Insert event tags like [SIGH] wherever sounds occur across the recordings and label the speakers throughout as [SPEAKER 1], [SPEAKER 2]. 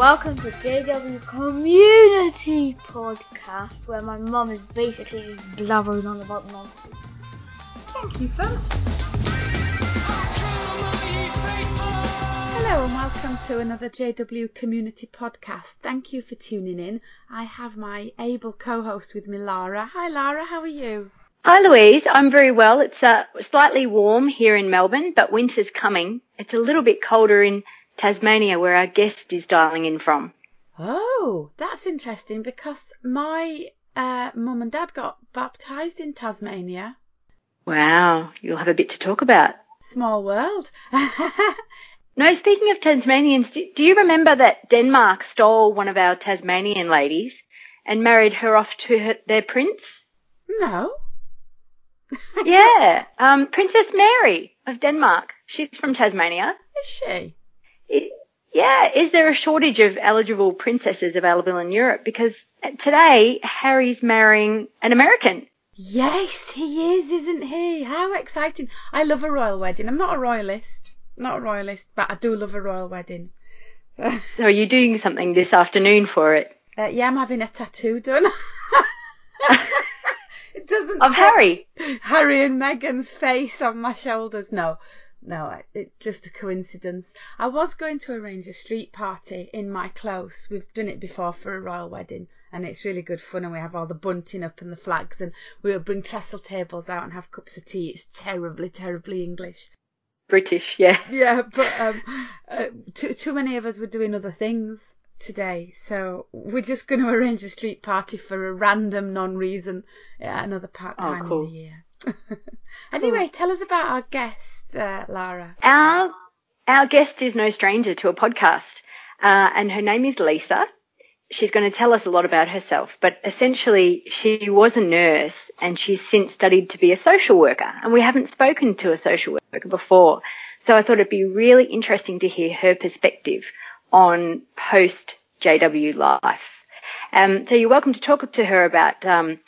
[SPEAKER 1] welcome to JW Community Podcast, where my mum is basically just blabbering on about nonsense.
[SPEAKER 2] Thank you, Phil. Hello and welcome to another JW Community Podcast. Thank you for tuning in. I have my able co-host with me, Lara. Hi, Lara. How are you?
[SPEAKER 3] Hi, Louise. I'm very well. It's uh, slightly warm here in Melbourne, but winter's coming. It's a little bit colder in Tasmania, where our guest is dialing in from.
[SPEAKER 2] Oh, that's interesting because my uh, mum and dad got baptised in Tasmania.
[SPEAKER 3] Wow, you'll have a bit to talk about.
[SPEAKER 2] Small world. [LAUGHS]
[SPEAKER 3] no, speaking of Tasmanians, do you remember that Denmark stole one of our Tasmanian ladies and married her off to her, their prince?
[SPEAKER 2] No. [LAUGHS]
[SPEAKER 3] yeah, um, Princess Mary of Denmark. She's from Tasmania.
[SPEAKER 2] Is she?
[SPEAKER 3] Yeah, is there a shortage of eligible princesses available in Europe? Because today Harry's marrying an American.
[SPEAKER 2] Yes, he is, isn't he? How exciting! I love a royal wedding. I'm not a royalist, not a royalist, but I do love a royal wedding. [LAUGHS]
[SPEAKER 3] So, are you doing something this afternoon for it?
[SPEAKER 2] Uh, yeah, I'm having a tattoo done. [LAUGHS] it doesn't
[SPEAKER 3] of Harry.
[SPEAKER 2] Harry and Meghan's face on my shoulders. No, no, it's just a coincidence. I was going to arrange a street party in my close. We've done it before for a royal wedding, and it's really good fun. And we have all the bunting up and the flags, and we will bring trestle tables out and have cups of tea. It's terribly, terribly English.
[SPEAKER 3] British, yeah. [LAUGHS]
[SPEAKER 2] Yeah, but um, uh, too too many of us were doing other things today, so we're just going to arrange a street party for a random non-reason at another part time
[SPEAKER 3] oh, cool.
[SPEAKER 2] in the year. [LAUGHS] anyway, tell us about our guest, uh, Lara.
[SPEAKER 3] Our our guest is no stranger to a podcast, uh, and her name is Lisa. She's going to tell us a lot about herself, but essentially she was a nurse and she's since studied to be a social worker, and we haven't spoken to a social worker before. So I thought it'd be really interesting to hear her perspective on post JW life. Um, so you're welcome to talk to her about um,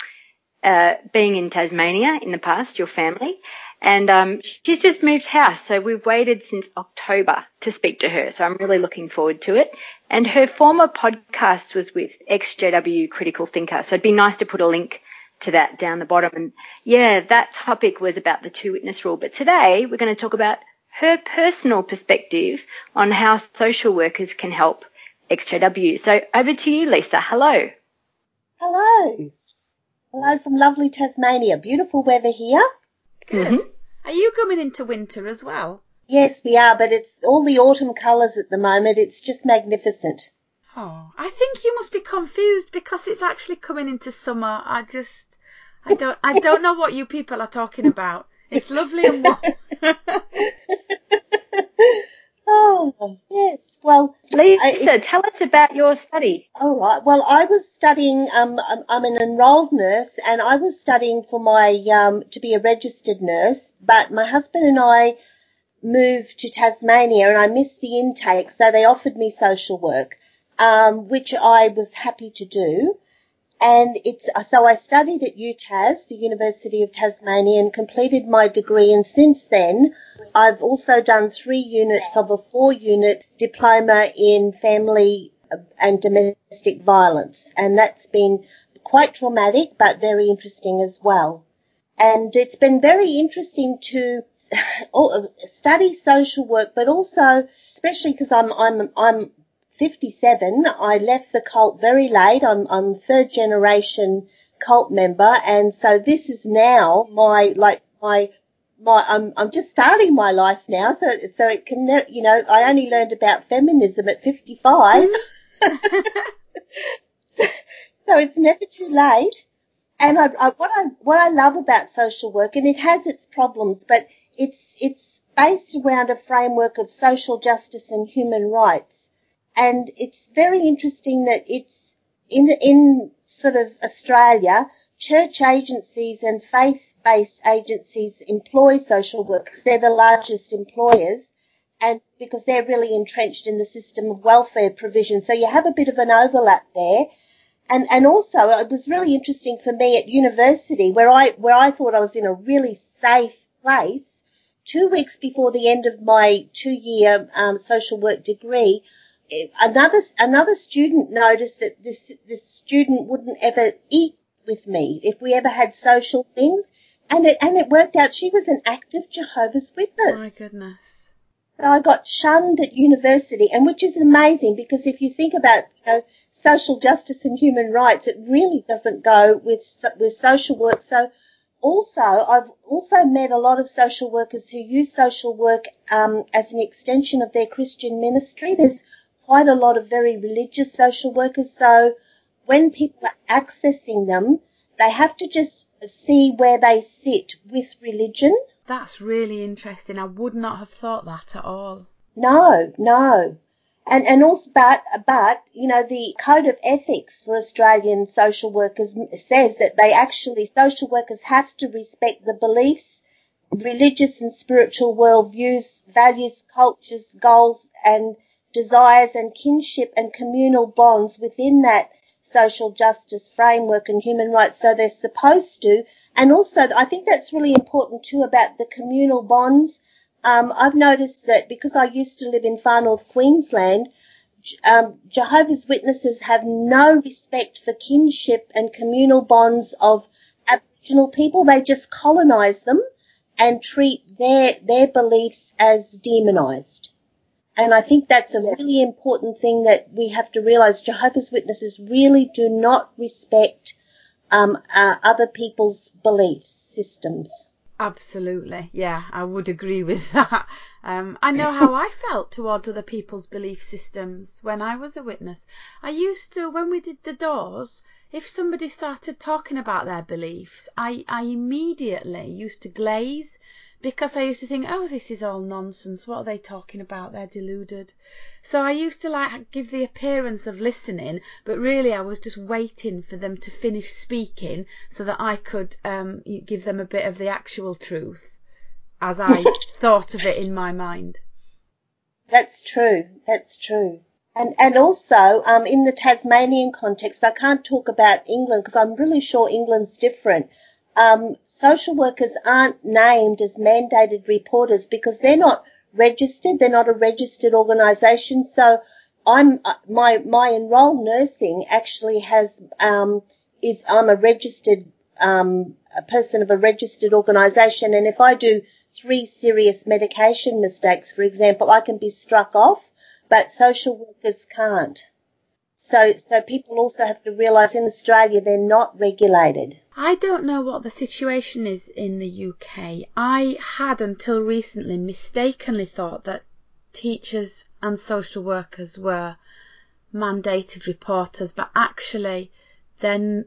[SPEAKER 3] uh, being in Tasmania in the past, your family, and um, she's just moved house. So we've waited since October to speak to her. So I'm really looking forward to it. And her former podcast was with ex-JW Critical Thinker. So it'd be nice to put a link to that down the bottom. And yeah, that topic was about the two witness rule. But today we're going to talk about her personal perspective on how social workers can help ex-JW. So over to you, Lisa. Hello.
[SPEAKER 4] Hello. Hello from lovely Tasmania. Beautiful weather here.
[SPEAKER 2] Good. Mm-hmm. Are you coming into winter as well?
[SPEAKER 4] Yes, we are, but it's all the autumn colours at the moment. It's just magnificent.
[SPEAKER 2] Oh, I think you must be confused because it's actually coming into summer. I just, I don't, I don't know what you people are talking about. It's lovely and warm. [LAUGHS] [LAUGHS]
[SPEAKER 4] oh, yes. Well,
[SPEAKER 3] Lisa, I, tell us about your study.
[SPEAKER 4] All right. Well, I was studying. Um, I'm, I'm an enrolled nurse, and I was studying for my um, to be a registered nurse. But my husband and I moved to Tasmania, and I missed the intake, so they offered me social work, um, which I was happy to do. And it's, so I studied at UTAS, the University of Tasmania, and completed my degree. And since then, I've also done three units of a four unit diploma in family uh, and domestic violence. And that's been quite traumatic, but very interesting as well. And it's been very interesting to [LAUGHS] uh, study social work, but also, especially because I'm, I'm, I'm 57. I left the cult very late. I'm, I'm third generation cult member. And so this is now my, like, my, my, I'm, I'm just starting my life now. So, so it can, you know, I only learned about feminism at 55. Mm. [LAUGHS] so it's never too late. And I, I, what I, what I love about social work, and it has its problems, but it's, it's based around a framework of social justice and human rights and it's very interesting that it's in, in sort of Australia, church agencies and faith-based agencies employ social workers. They're the largest employers and because they're really entrenched in the system of welfare provision. So you have a bit of an overlap there. And, and also it was really interesting for me at university where I, where I thought I was in a really safe place. Two weeks before the end of my two year um, social work degree, another another student noticed that this this student wouldn't ever eat with me if we ever had social things, and it and it worked out. She was an active Jehovah's Witness.
[SPEAKER 2] My goodness.
[SPEAKER 4] So I got shunned at university, and which is amazing because if you think about you know social justice and human rights, it really doesn't go with with social work. So also, I've also met a lot of social workers who use social work um, as an extension of their Christian ministry. There's quite a lot of very religious social workers. So when people are accessing them, they have to just see where they sit with religion.
[SPEAKER 2] That's really interesting. I would not have thought that at all.
[SPEAKER 4] No, no. And, and also, but, but, you know, the code of ethics for Australian social workers says that they actually, social workers have to respect the beliefs, religious and spiritual worldviews, values, cultures, goals and desires and kinship and communal bonds within that social justice framework and human rights. So they're supposed to. And also, I think that's really important too about the communal bonds um, I've noticed that because I used to live in far north Queensland, um, Jehovah's Witnesses have no respect for kinship and communal bonds of Aboriginal people. They just colonise them and treat their their beliefs as demonized. And I think that's a really important thing that we have to realize. Jehovah's Witnesses really do not respect um, uh, other people's beliefs systems.
[SPEAKER 2] Absolutely. Yeah, I would agree with [LAUGHS] that. Um, I know how I [LAUGHS] felt towards other people's belief systems when I was a witness. I used to, when we did the doors, if somebody started talking about their beliefs, I, I immediately used to glaze because I used to think, oh, this is all nonsense. What are they talking about? They're deluded. So I used to like give the appearance of listening, but really I was just waiting for them to finish speaking so that I could um, give them a bit of the actual truth as I [LAUGHS] thought of it in my mind.
[SPEAKER 4] That's true. That's true. And and also um, in the Tasmanian context, I can't talk about England because I'm really sure England's different um, social workers aren't named as mandated reporters because they're not registered. They're not a registered organisation. So I'm uh, my my enrolled nursing actually has um, is I'm a registered um, a person of a registered organisation, and if I do three serious medication mistakes, for example, I can be struck off, but social workers can't. So, so people also have to realise in Australia they're not regulated.
[SPEAKER 2] I don't know what the situation is in the UK. I had until recently mistakenly thought that teachers and social workers were mandated reporters, but actually then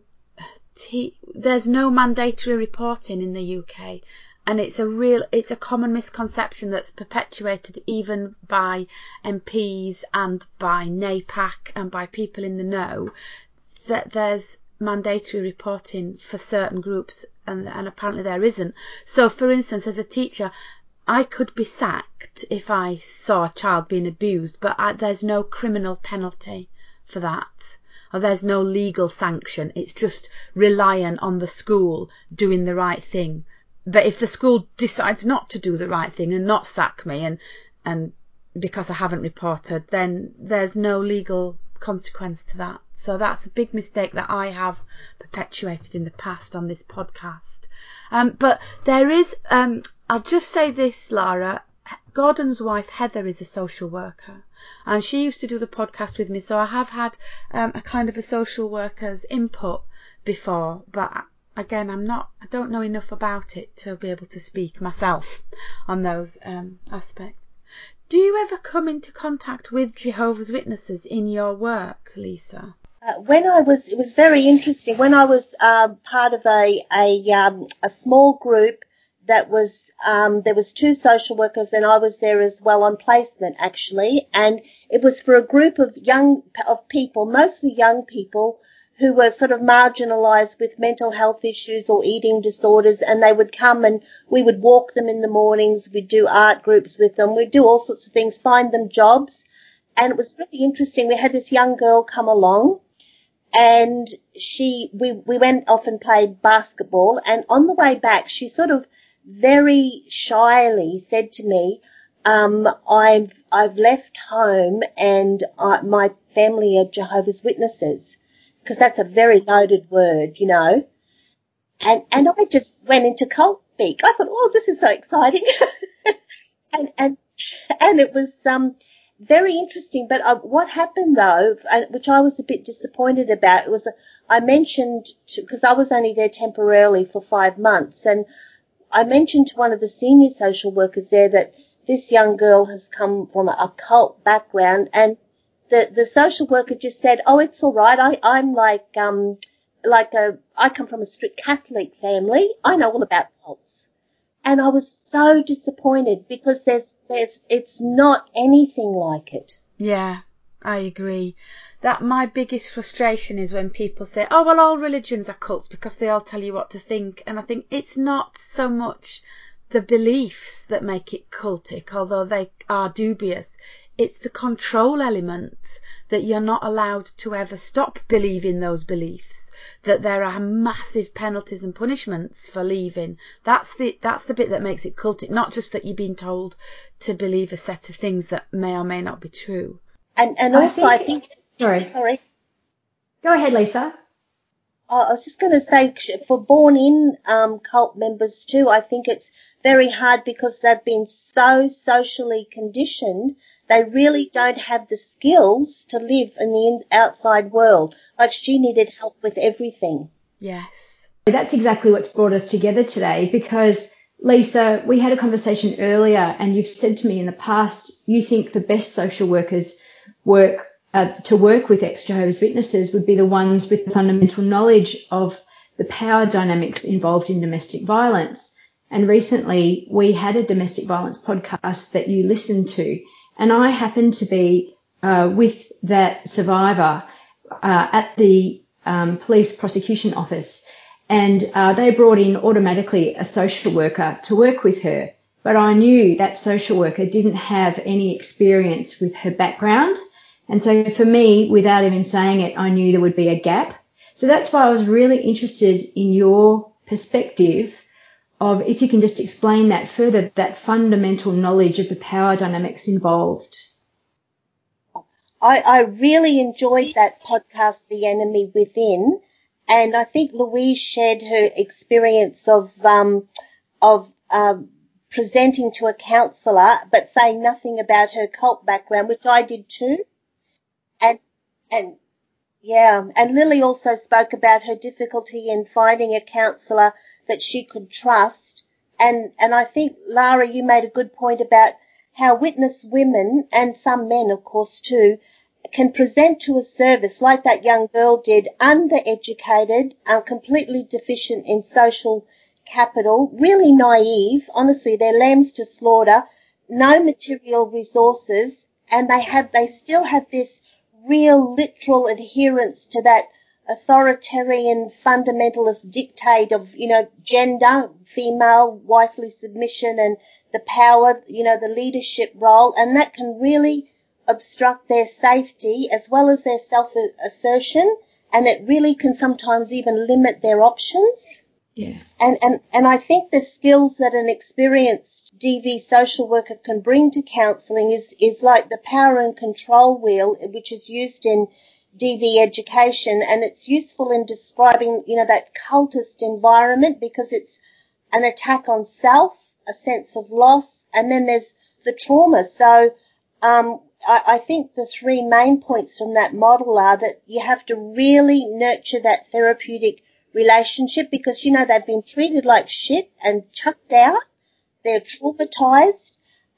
[SPEAKER 2] there's no mandatory reporting in the UK and it's a real it's a common misconception that's perpetuated even by MPs and by NAPAC and by people in the know that there's mandatory reporting for certain groups and, and apparently there isn't. So for instance as a teacher I could be sacked if I saw a child being abused but I, there's no criminal penalty for that or there's no legal sanction. It's just reliant on the school doing the right thing but if the school decides not to do the right thing and not sack me and and because I haven't reported, then there's no legal consequence to that. So that's a big mistake that I have perpetuated in the past on this podcast. Um, but there is, um, I'll just say this, Lara. Gordon's wife Heather is a social worker, and she used to do the podcast with me. So I have had um, a kind of a social worker's input before, but again, I'm not, I don't know enough about it to be able to speak myself on those um, aspects. Do you ever come into contact with Jehovah's Witnesses in your work, Lisa?
[SPEAKER 4] Uh, when I was, it was very interesting. When I was um, part of a a, um, a small group that was um, there was two social workers and I was there as well on placement actually, and it was for a group of young of people, mostly young people who were sort of marginalized with mental health issues or eating disorders and they would come and we would walk them in the mornings, we'd do art groups with them, we'd do all sorts of things, find them jobs. And it was really interesting. We had this young girl come along and she, we, we went off and played basketball and on the way back she sort of very shyly said to me, um, I've I've left home and I, my family are Jehovah's Witnesses because that's a very loaded word, you know. And and I just went into cult speak. I thought, oh, this is so exciting, [LAUGHS] and and and it was um very interesting. But uh, what happened though, which I was a bit disappointed about, was uh, I mentioned because I was only there temporarily for five months, and I mentioned to one of the senior social workers there that this young girl has come from a cult background and the, the social worker just said, oh, it's all right. I, I'm like, um, like a, I come from a strict Catholic family. I know all about cults. And I was so disappointed because there's, there's, it's not anything like it.
[SPEAKER 2] Yeah, I agree. That my biggest frustration is when people say, oh, well, all religions are cults because they all tell you what to think. And I think it's not so much the beliefs that make it cultic, although they are dubious. It's the control element that you're not allowed to ever stop believing those beliefs. That there are massive penalties and punishments for leaving. That's the that's the bit that makes it cultic, not just that you're being told to believe a set of things that may or may not be true.
[SPEAKER 4] And and also I think, I think
[SPEAKER 3] sorry.
[SPEAKER 4] Sorry.
[SPEAKER 3] Go ahead, Lisa.
[SPEAKER 4] I was just going to say, for born in um, cult members too, I think it's very hard because they've been so socially conditioned. They really don't have the skills to live in the outside world. Like she needed help with everything.
[SPEAKER 2] Yes.
[SPEAKER 3] That's exactly what's brought us together today because Lisa, we had a conversation earlier and you've said to me in the past, you think the best social workers work uh, to work with ex-Jehovah's Witnesses would be the ones with the fundamental knowledge of the power dynamics involved in domestic violence. And recently we had a domestic violence podcast that you listened to. And I happened to be uh, with that survivor uh, at the um, police prosecution office. And uh, they brought in automatically a social worker to work with her. But I knew that social worker didn't have any experience with her background. And so for me, without even saying it, I knew there would be a gap. So that's why I was really interested in your perspective of if you can just explain that further, that fundamental knowledge of the power dynamics involved.
[SPEAKER 4] I, I really enjoyed that podcast, The Enemy Within, and I think Louise shared her experience of um, of um, presenting to a counsellor, but saying nothing about her cult background, which I did too. And and yeah, and Lily also spoke about her difficulty in finding a counsellor that she could trust. And, and I think, Lara, you made a good point about how witness women and some men, of course, too, can present to a service like that young girl did, undereducated, uh, completely deficient in social capital, really naive. Honestly, they're lambs to slaughter, no material resources, and they have, they still have this real literal adherence to that authoritarian fundamentalist dictate of, you know, gender, female, wifely submission and the power, you know, the leadership role. And that can really obstruct their safety as well as their self assertion. And it really can sometimes even limit their options.
[SPEAKER 3] Yeah.
[SPEAKER 4] And, and, and I think the skills that an experienced DV social worker can bring to counselling is, is like the power and control wheel, which is used in DV education and it's useful in describing, you know, that cultist environment because it's an attack on self, a sense of loss, and then there's the trauma. So, um, I, I think the three main points from that model are that you have to really nurture that therapeutic relationship because, you know, they've been treated like shit and chucked out. They're traumatized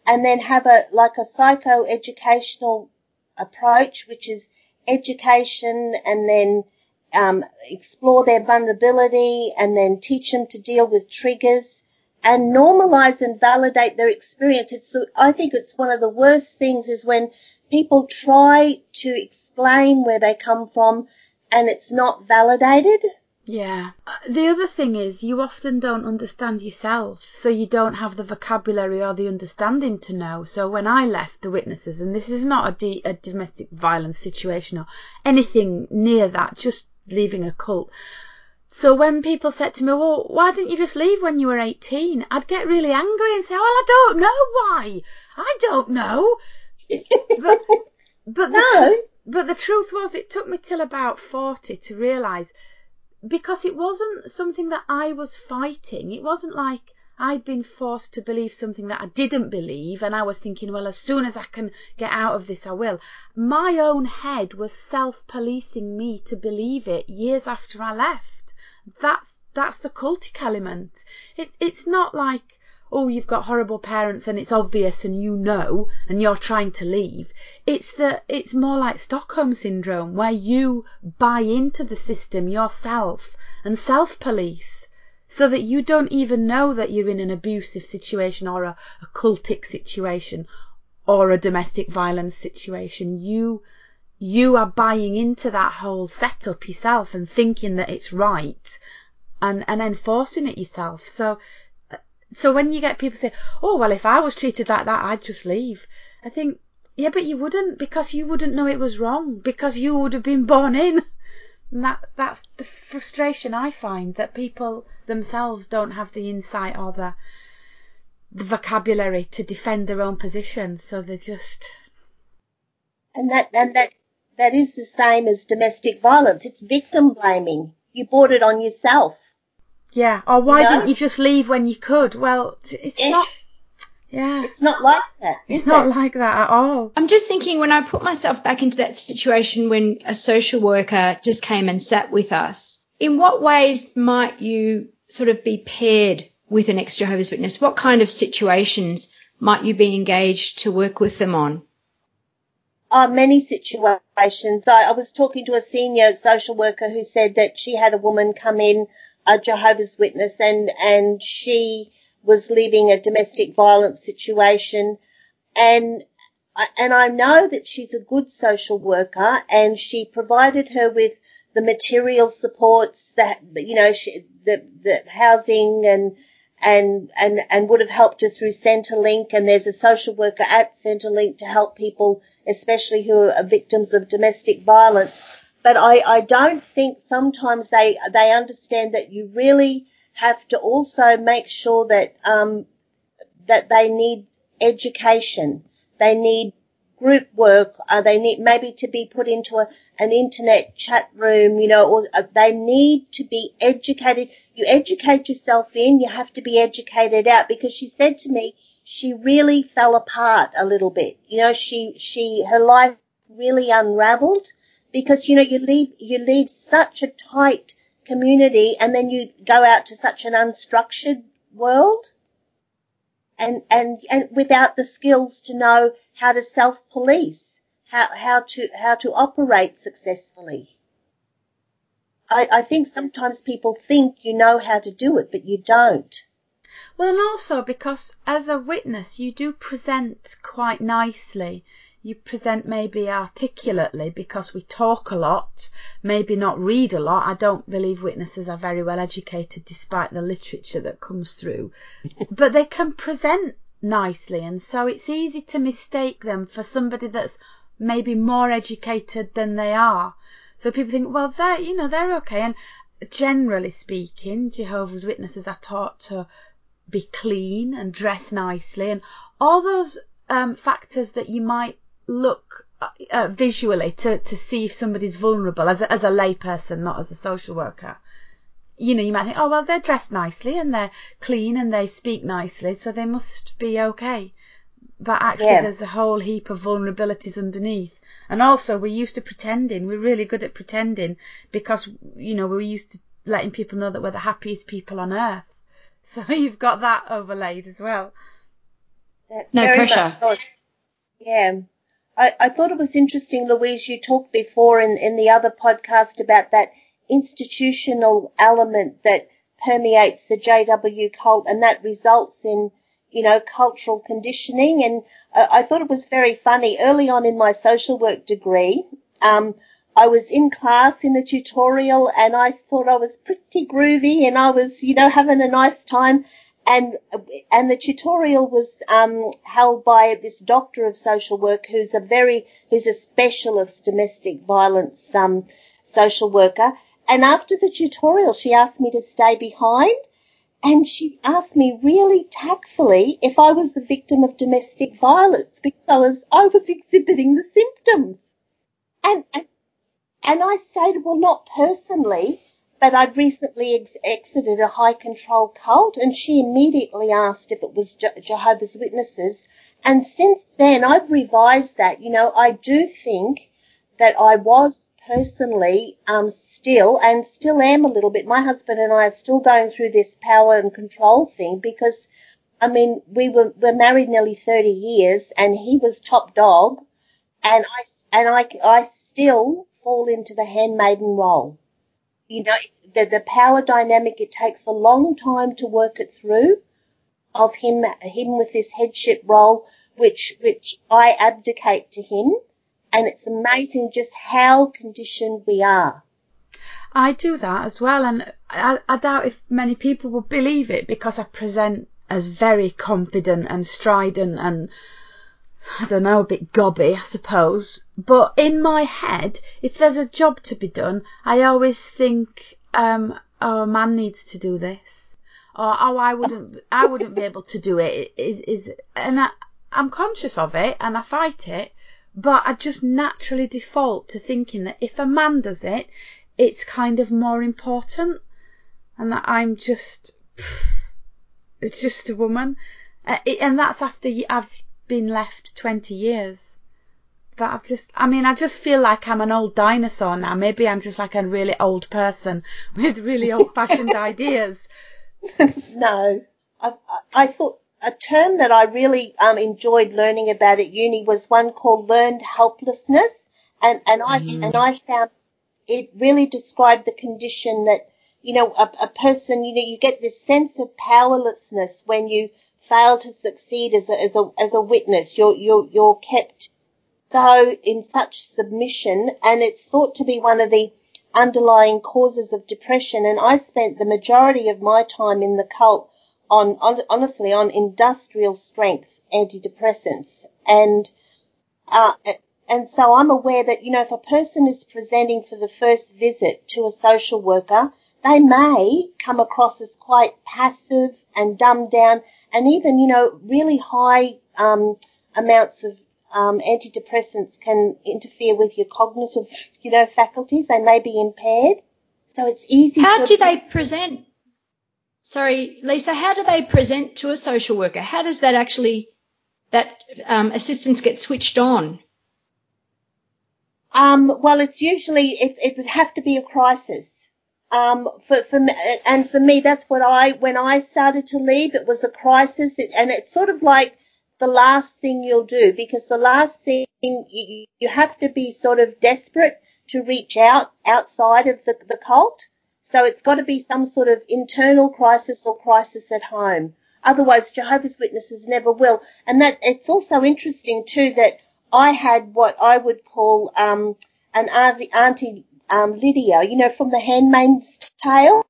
[SPEAKER 4] and then have a, like a psycho-educational approach, which is education and then um, explore their vulnerability and then teach them to deal with triggers and normalize and validate their experience. It's, I think it's one of the worst things is when people try to explain where they come from and it's not validated.
[SPEAKER 2] Yeah. Uh, the other thing is, you often don't understand yourself, so you don't have the vocabulary or the understanding to know. So when I left the witnesses, and this is not a, de- a domestic violence situation or anything near that, just leaving a cult, So when people said to me, well, why didn't you just leave when you were 18? I'd get really angry and say, well, I don't know why. I don't know. But, [LAUGHS] but the,
[SPEAKER 4] No.
[SPEAKER 2] but the truth was, it took me till about 40 to realise because it wasn't something that I was fighting. It wasn't like I'd been forced to believe something that I didn't believe, and I was thinking, well, as soon as I can get out of this, I will. My own head was self policing me to believe it years after I left. That's that's the cultic element. It, it's not like oh you've got horrible parents and it's obvious and you know and you're trying to leave. It's the it's more like Stockholm syndrome where you buy into the system yourself and self police so that you don't even know that you're in an abusive situation or a, a cultic situation or a domestic violence situation. You you are buying into that whole setup yourself and thinking that it's right and, and enforcing it yourself. So, so when you get people say, oh, well, if I was treated like that, I'd just leave. I think, yeah, but you wouldn't because you wouldn't know it was wrong because you would have been born in. And that, that's the frustration I find that people themselves don't have the insight or the, the vocabulary to defend their own position. So they just,
[SPEAKER 4] And that, and that, that is the same as domestic violence. It's victim blaming. You brought it on yourself.
[SPEAKER 2] Yeah. Or why
[SPEAKER 4] know?
[SPEAKER 2] didn't you just leave when you could? Well, it's- it's
[SPEAKER 4] Eh.
[SPEAKER 2] not. Yeah.
[SPEAKER 4] It's not like that.
[SPEAKER 2] It's not
[SPEAKER 4] it?
[SPEAKER 2] like that at all.
[SPEAKER 3] I'm just thinking when I put myself back into that situation when a social worker just came and sat with us, in what ways might you sort of be paired with an ex Jehovah's Witness? What kind of situations might you be engaged to work with them on?
[SPEAKER 4] uh, many situations. I, I was talking to a senior social worker who said that she had a woman come in, a Jehovah's Witness, and and she was leaving a domestic violence situation, and and I know that she's a good social worker, and she provided her with the material supports that you know she, the the housing and and and and would have helped her through Centrelink. And there's a social worker at Centrelink to help people, especially who are victims of domestic violence. But I, I don't think sometimes they they understand that you really have to also make sure that um, that they need education, they need group work, uh, they need maybe to be put into a, an internet chat room, you know, or uh, they need to be educated. You educate yourself in, you have to be educated out because she said to me she really fell apart a little bit. You know, she, she, her life really unraveled because, you know, you leave, you leave such a tight community and then you go out to such an unstructured world and, and, and without the skills to know how to self-police, how, how to, how to operate successfully. I, I think sometimes people think you know how to do it, but you don't.
[SPEAKER 2] Well, and also because as a witness, you do present quite nicely. You present maybe articulately because we talk a lot, maybe not read a lot. I don't believe witnesses are very well educated despite the literature that comes through, [LAUGHS] but they can present nicely, and so it's easy to mistake them for somebody that's maybe more educated than they are. So people think, well, they're, you know, they're okay. And generally speaking, Jehovah's Witnesses are taught to be clean and dress nicely and all those um, factors that you might look uh, uh, visually to, to see if somebody's vulnerable as a, as a layperson, not as a social worker. You know, you might think, oh, well, they're dressed nicely and they're clean and they speak nicely, so they must be okay. But actually,
[SPEAKER 4] Yeah.
[SPEAKER 2] there's a whole heap of vulnerabilities underneath. And also, we're used to pretending. We're really good at pretending because, you know, we're used to letting people know that we're the happiest people on earth. [LAUGHS] So you've got that overlaid as well.
[SPEAKER 4] That
[SPEAKER 3] No pressure.
[SPEAKER 4] so. Yeah. I, I thought it was interesting, Louise, you talked before in, in the other podcast about that institutional element that permeates the JW cult and that results in, you know, cultural conditioning. And I, I thought it was very funny. Early on in my social work degree, um, I was in class in a tutorial and I thought I was pretty groovy and I was, you know, having a nice time. And, and the tutorial was, um, held by this doctor of social work who's a very, who's a specialist domestic violence, um, social worker. and after the tutorial, she asked me to stay behind and she asked me really tactfully if I was the victim of domestic violence because I was, I was exhibiting the symptoms. And, and, and I stated, well, not personally, but I'd recently ex- exited a high control cult and she immediately asked if it was Je- Jehovah's Witnesses. And since then, I've revised that. You know, I do think that I was personally um, still and still am a little bit. My husband and I are still going through this power and control thing because, I mean, we were were married nearly 30 years and he was top dog, and I and I I still fall into the handmaiden role. You know, the the power dynamic. It takes a long time to work it through, of him him with this headship role, which which I abdicate to him and it's amazing just how conditioned we are.
[SPEAKER 2] I do that as well, and I, I doubt if many people would believe it because I present as very confident and strident and I don't know, a bit gobby, I suppose. But in my head, if there's a job to be done, I always think, um, oh, a man needs to do this, or oh, I wouldn't, I wouldn't be able to do it. Is is, and I, I'm conscious of it and I fight it, but I just naturally default to thinking that if a man does it, it's kind of more important, and that I'm just, [SIGHS] it's just a woman, uh, and that's after I've been left 20 years. But I've just, I mean, I just feel like I'm an old dinosaur now. Maybe I'm just like a really old person [LAUGHS] with really old fashioned [LAUGHS] ideas.
[SPEAKER 4] no, I, I thought a term that I really um, enjoyed learning about at uni was one called learned helplessness, and and I mm. and I found it really described the condition that you know a, a person you know you get this sense of powerlessness when you fail to succeed as a as a as a witness. You're you're you're kept so in such submission, and it's thought to be one of the underlying causes of depression. And I spent the majority of my time in the cult on, on honestly on industrial strength antidepressants and uh, and so I'm aware that you know if a person is presenting for the first visit to a social worker, they may come across as quite passive and dumbed down, and even you know really high um, amounts of um, antidepressants can interfere with your cognitive you know faculties. They may be impaired, so it's easy.
[SPEAKER 3] How do they present sorry, Lisa, how do they present to a social worker? How does that actually, that um, assistance get switched on?
[SPEAKER 4] Um, well, it's usually, it, it would have to be a crisis. Um, for, for me, and for me, that's what I, when I started to leave, it was a crisis and it's sort of like the last thing you'll do because the last thing you, you have to be sort of desperate to reach out outside of the, the cult. So it's got to be some sort of internal crisis or crisis at home. Otherwise, Jehovah's Witnesses never will. And that it's also interesting too that I had what I would call um, an auntie, auntie um, Lydia, you know, from The Handmaid's Tale,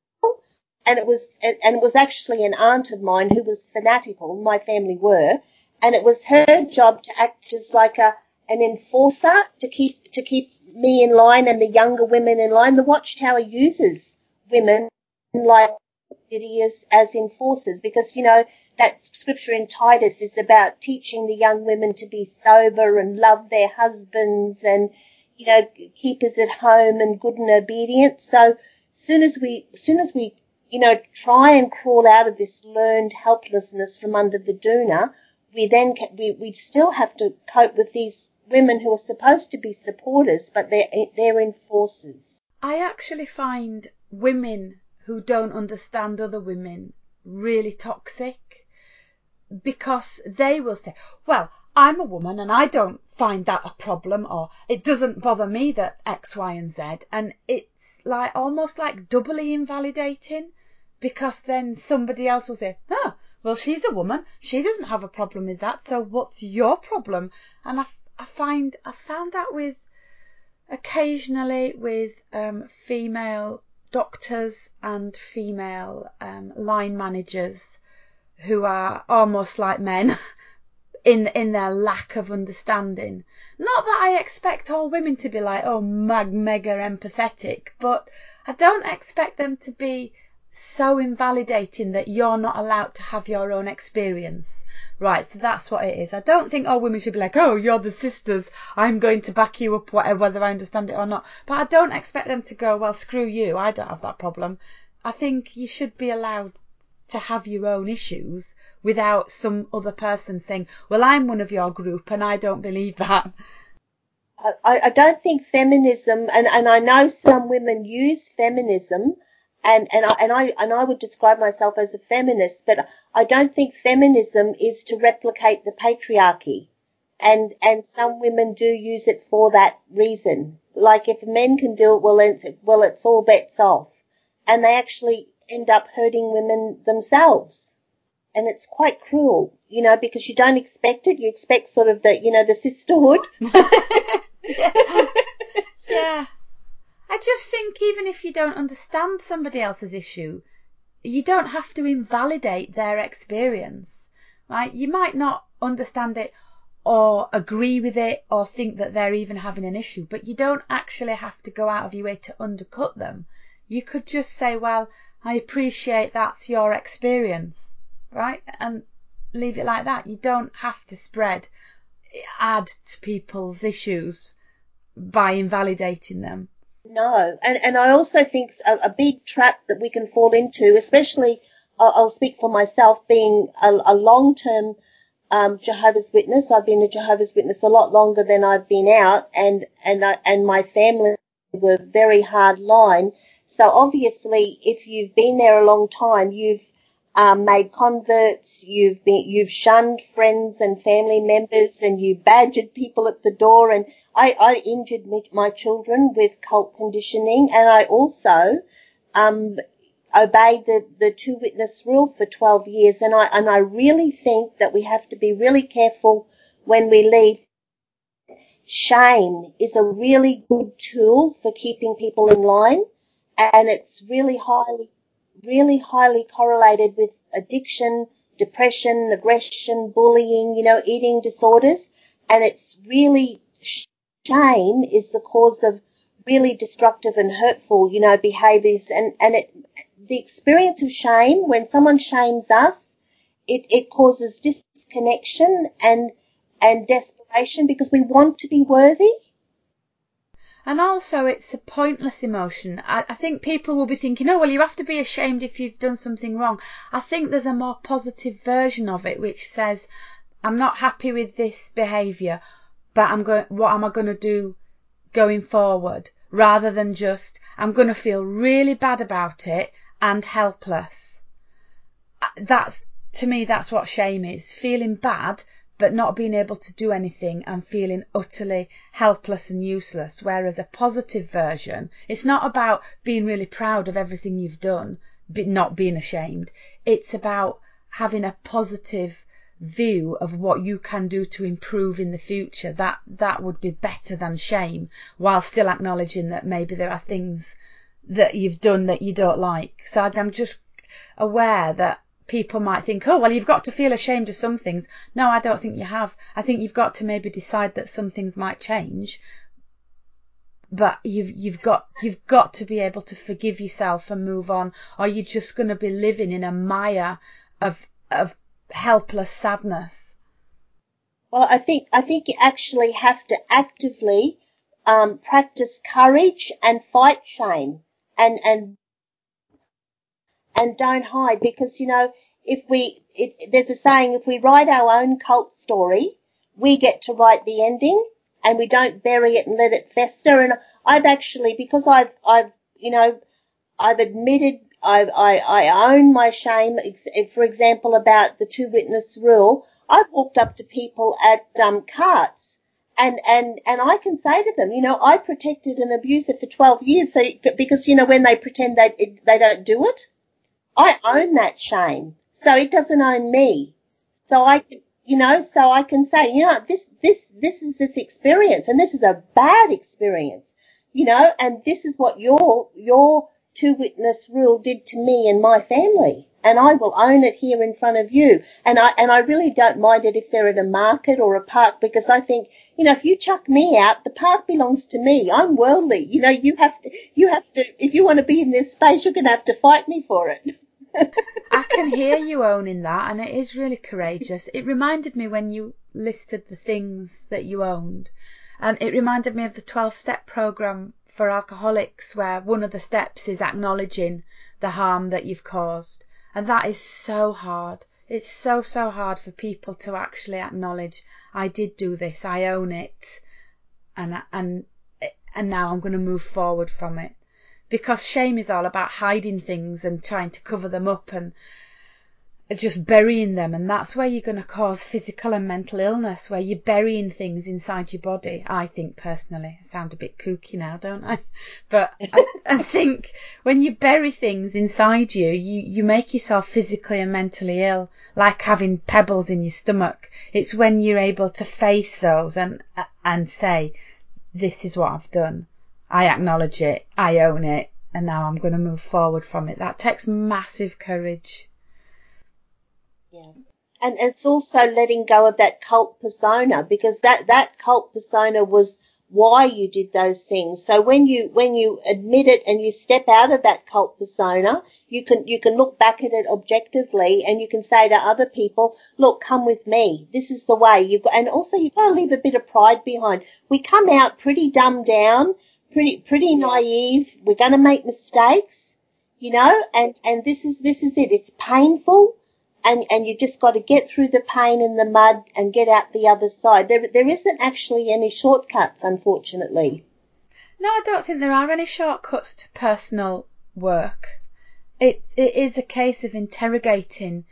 [SPEAKER 4] and it was and it was actually an aunt of mine who was fanatical. My family were, and it was her job to act as like a an enforcer to keep to keep me in line and the younger women in line. The Watchtower uses women like as, as enforcers because, you know, that scripture in Titus is about teaching the young women to be sober and love their husbands and, you know, keep us at home and good and obedient. So as soon as we, as soon as we, you know, try and crawl out of this learned helplessness from under the doona, we then, we, we still have to cope with these women who are supposed to be supporters, but they're, they're enforcers.
[SPEAKER 2] I actually find women who don't understand other women really toxic because they will say, well, I'm a woman and I don't find that a problem or it doesn't bother me that X, Y, and Z. And it's like almost like doubly invalidating because then somebody else will say, oh, well, she's a woman. She doesn't have a problem with that. So what's your problem? And I, I find, I found that with occasionally with um, female doctors and female um, line managers who are almost like men [LAUGHS] in in their lack of understanding. Not that I expect all women to be like, oh, mag, mega empathetic, but I don't expect them to be so invalidating that you're not allowed to have your own experience. Right, so that's what it is. I don't think all women should be like, oh, you're the sisters. I'm going to back you up, whether I understand it or not. But I don't expect them to go, well, screw you. I don't have that problem. I think you should be allowed to have your own issues without some other person saying, well, I'm one of your group and I don't believe that.
[SPEAKER 4] I, I don't think feminism, and, and I know some women use feminism, and, and I, and I, and I would describe myself as a feminist, but I don't think feminism is to replicate the patriarchy. And, and some women do use it for that reason. Like if men can do it, well, it's, well, it's all bets off. And they actually end up hurting women themselves. And it's quite cruel, you know, because you don't expect it. You expect sort of the, you know, the sisterhood. [LAUGHS]
[SPEAKER 2] yeah. [LAUGHS] yeah. I just think even if you don't understand somebody else's issue, you don't have to invalidate their experience, right? You might not understand it or agree with it or think that they're even having an issue, but you don't actually have to go out of your way to undercut them. You could just say, well, I appreciate that's your experience, right? And leave it like that. You don't have to spread, add to people's issues by invalidating them.
[SPEAKER 4] No, and and I also think a, a big trap that we can fall into, especially I'll, I'll speak for myself, being a, a long term um, Jehovah's Witness. I've been a Jehovah's Witness a lot longer than I've been out, and and I, and my family were very hard line. So obviously, if you've been there a long time, you've um, made converts, you've been, you've shunned friends and family members, and you badgered people at the door. And I, I injured my children with cult conditioning, and I also um, obeyed the, the two witness rule for 12 years. And I and I really think that we have to be really careful when we leave shame is a really good tool for keeping people in line and it's really highly, really highly correlated with addiction, depression, aggression, bullying, you know, eating disorders. And it's really shame is the cause of really destructive and hurtful, you know, behaviors. And, and it, the experience of shame, when someone shames us, it, it causes disconnection and, and desperation because we want to be worthy
[SPEAKER 2] and also, it's a pointless emotion. I, I, think people will be thinking, oh, well, you have to be ashamed if you've done something wrong. I think there's a more positive version of it, which says, I'm not happy with this behaviour, but I'm going, what am I going to do going forward? Rather than just, I'm going to feel really bad about it and helpless. Uh, that's, to me, that's what shame is. Feeling bad but not being able to do anything and feeling utterly helpless and useless. Whereas a positive version, it's not about being really proud of everything you've done, but not being ashamed. It's about having a positive view of what you can do to improve in the future. That that would be better than shame, while still acknowledging that maybe there are things that you've done that you don't like. So I'm just aware that people might think, oh, well, you've got to feel ashamed of some things. No, I don't think you have. I think you've got to maybe decide that some things might change. But you've you've got you've got to be able to forgive yourself and move on, or you're just going to be living in a mire of of helpless sadness.
[SPEAKER 4] Well, I think I think you actually have to actively um, practice courage and fight shame, and and and don't hide because, you know, if we, it, there's a saying, if we write our own cult story, we get to write the ending and we don't bury it and let it fester. And I've actually, because I've, I've, you know, I've admitted, I, I, I own my shame. For example, about the two witness rule, I've walked up to people at um, carts and and and I can say to them, you know, I protected an abuser for 12 years, so because you know when they pretend they they don't do it, I own that shame. So it doesn't own me. So I, you know, so I can say, you know, this, this, this is this experience and this is a bad experience, you know, and this is what you're, you're two witness rule did to me and my family. And I will own it here in front of you. And I, and I really don't mind it if they're at a market or a park because I think, you know, if you chuck me out, the park belongs to me. I'm worldly. You know, you have to, you have to, if you want to be in this space, you're going to have to fight me for it. [LAUGHS]
[SPEAKER 2] I can hear you owning that, and it is really courageous. It reminded me when you listed the things that you owned. Um, it reminded me of the 12 step program for alcoholics, where one of the steps is acknowledging the harm that you've caused. And that is so hard. It's so, so hard for people to actually acknowledge, I did do this, I own it, and, and, and now I'm going to move forward from it because shame is all about hiding things and trying to cover them up and just burying them. And that's where you're going to cause physical and mental illness where you're burying things inside your body. I think personally i sound a bit kooky now don't i? [LAUGHS] But I, I, think when you bury things inside you you you make yourself physically and mentally ill like having pebbles in your stomach. It's when you're able to face those and and say this is what i've done I acknowledge it, I own it, and now I'm going to move forward from it. That takes massive courage.
[SPEAKER 4] Yeah. And it's also letting go of that cult persona because that, that cult persona was why you did those things. So when you, when you admit it and you step out of that cult persona, you can, you can look back at it objectively and you can say to other people, look, come with me. This is the way you've got, and also you've got to leave a bit of pride behind. We come out pretty dumbed down pretty pretty naive. We're going to make mistakes, you know, and and this is this is it. It's painful, and and you just got to get through the pain and the mud and get out the other side. There there isn't actually any shortcuts, unfortunately.
[SPEAKER 2] No, I don't think there are any shortcuts to personal work. It it is a case of interrogating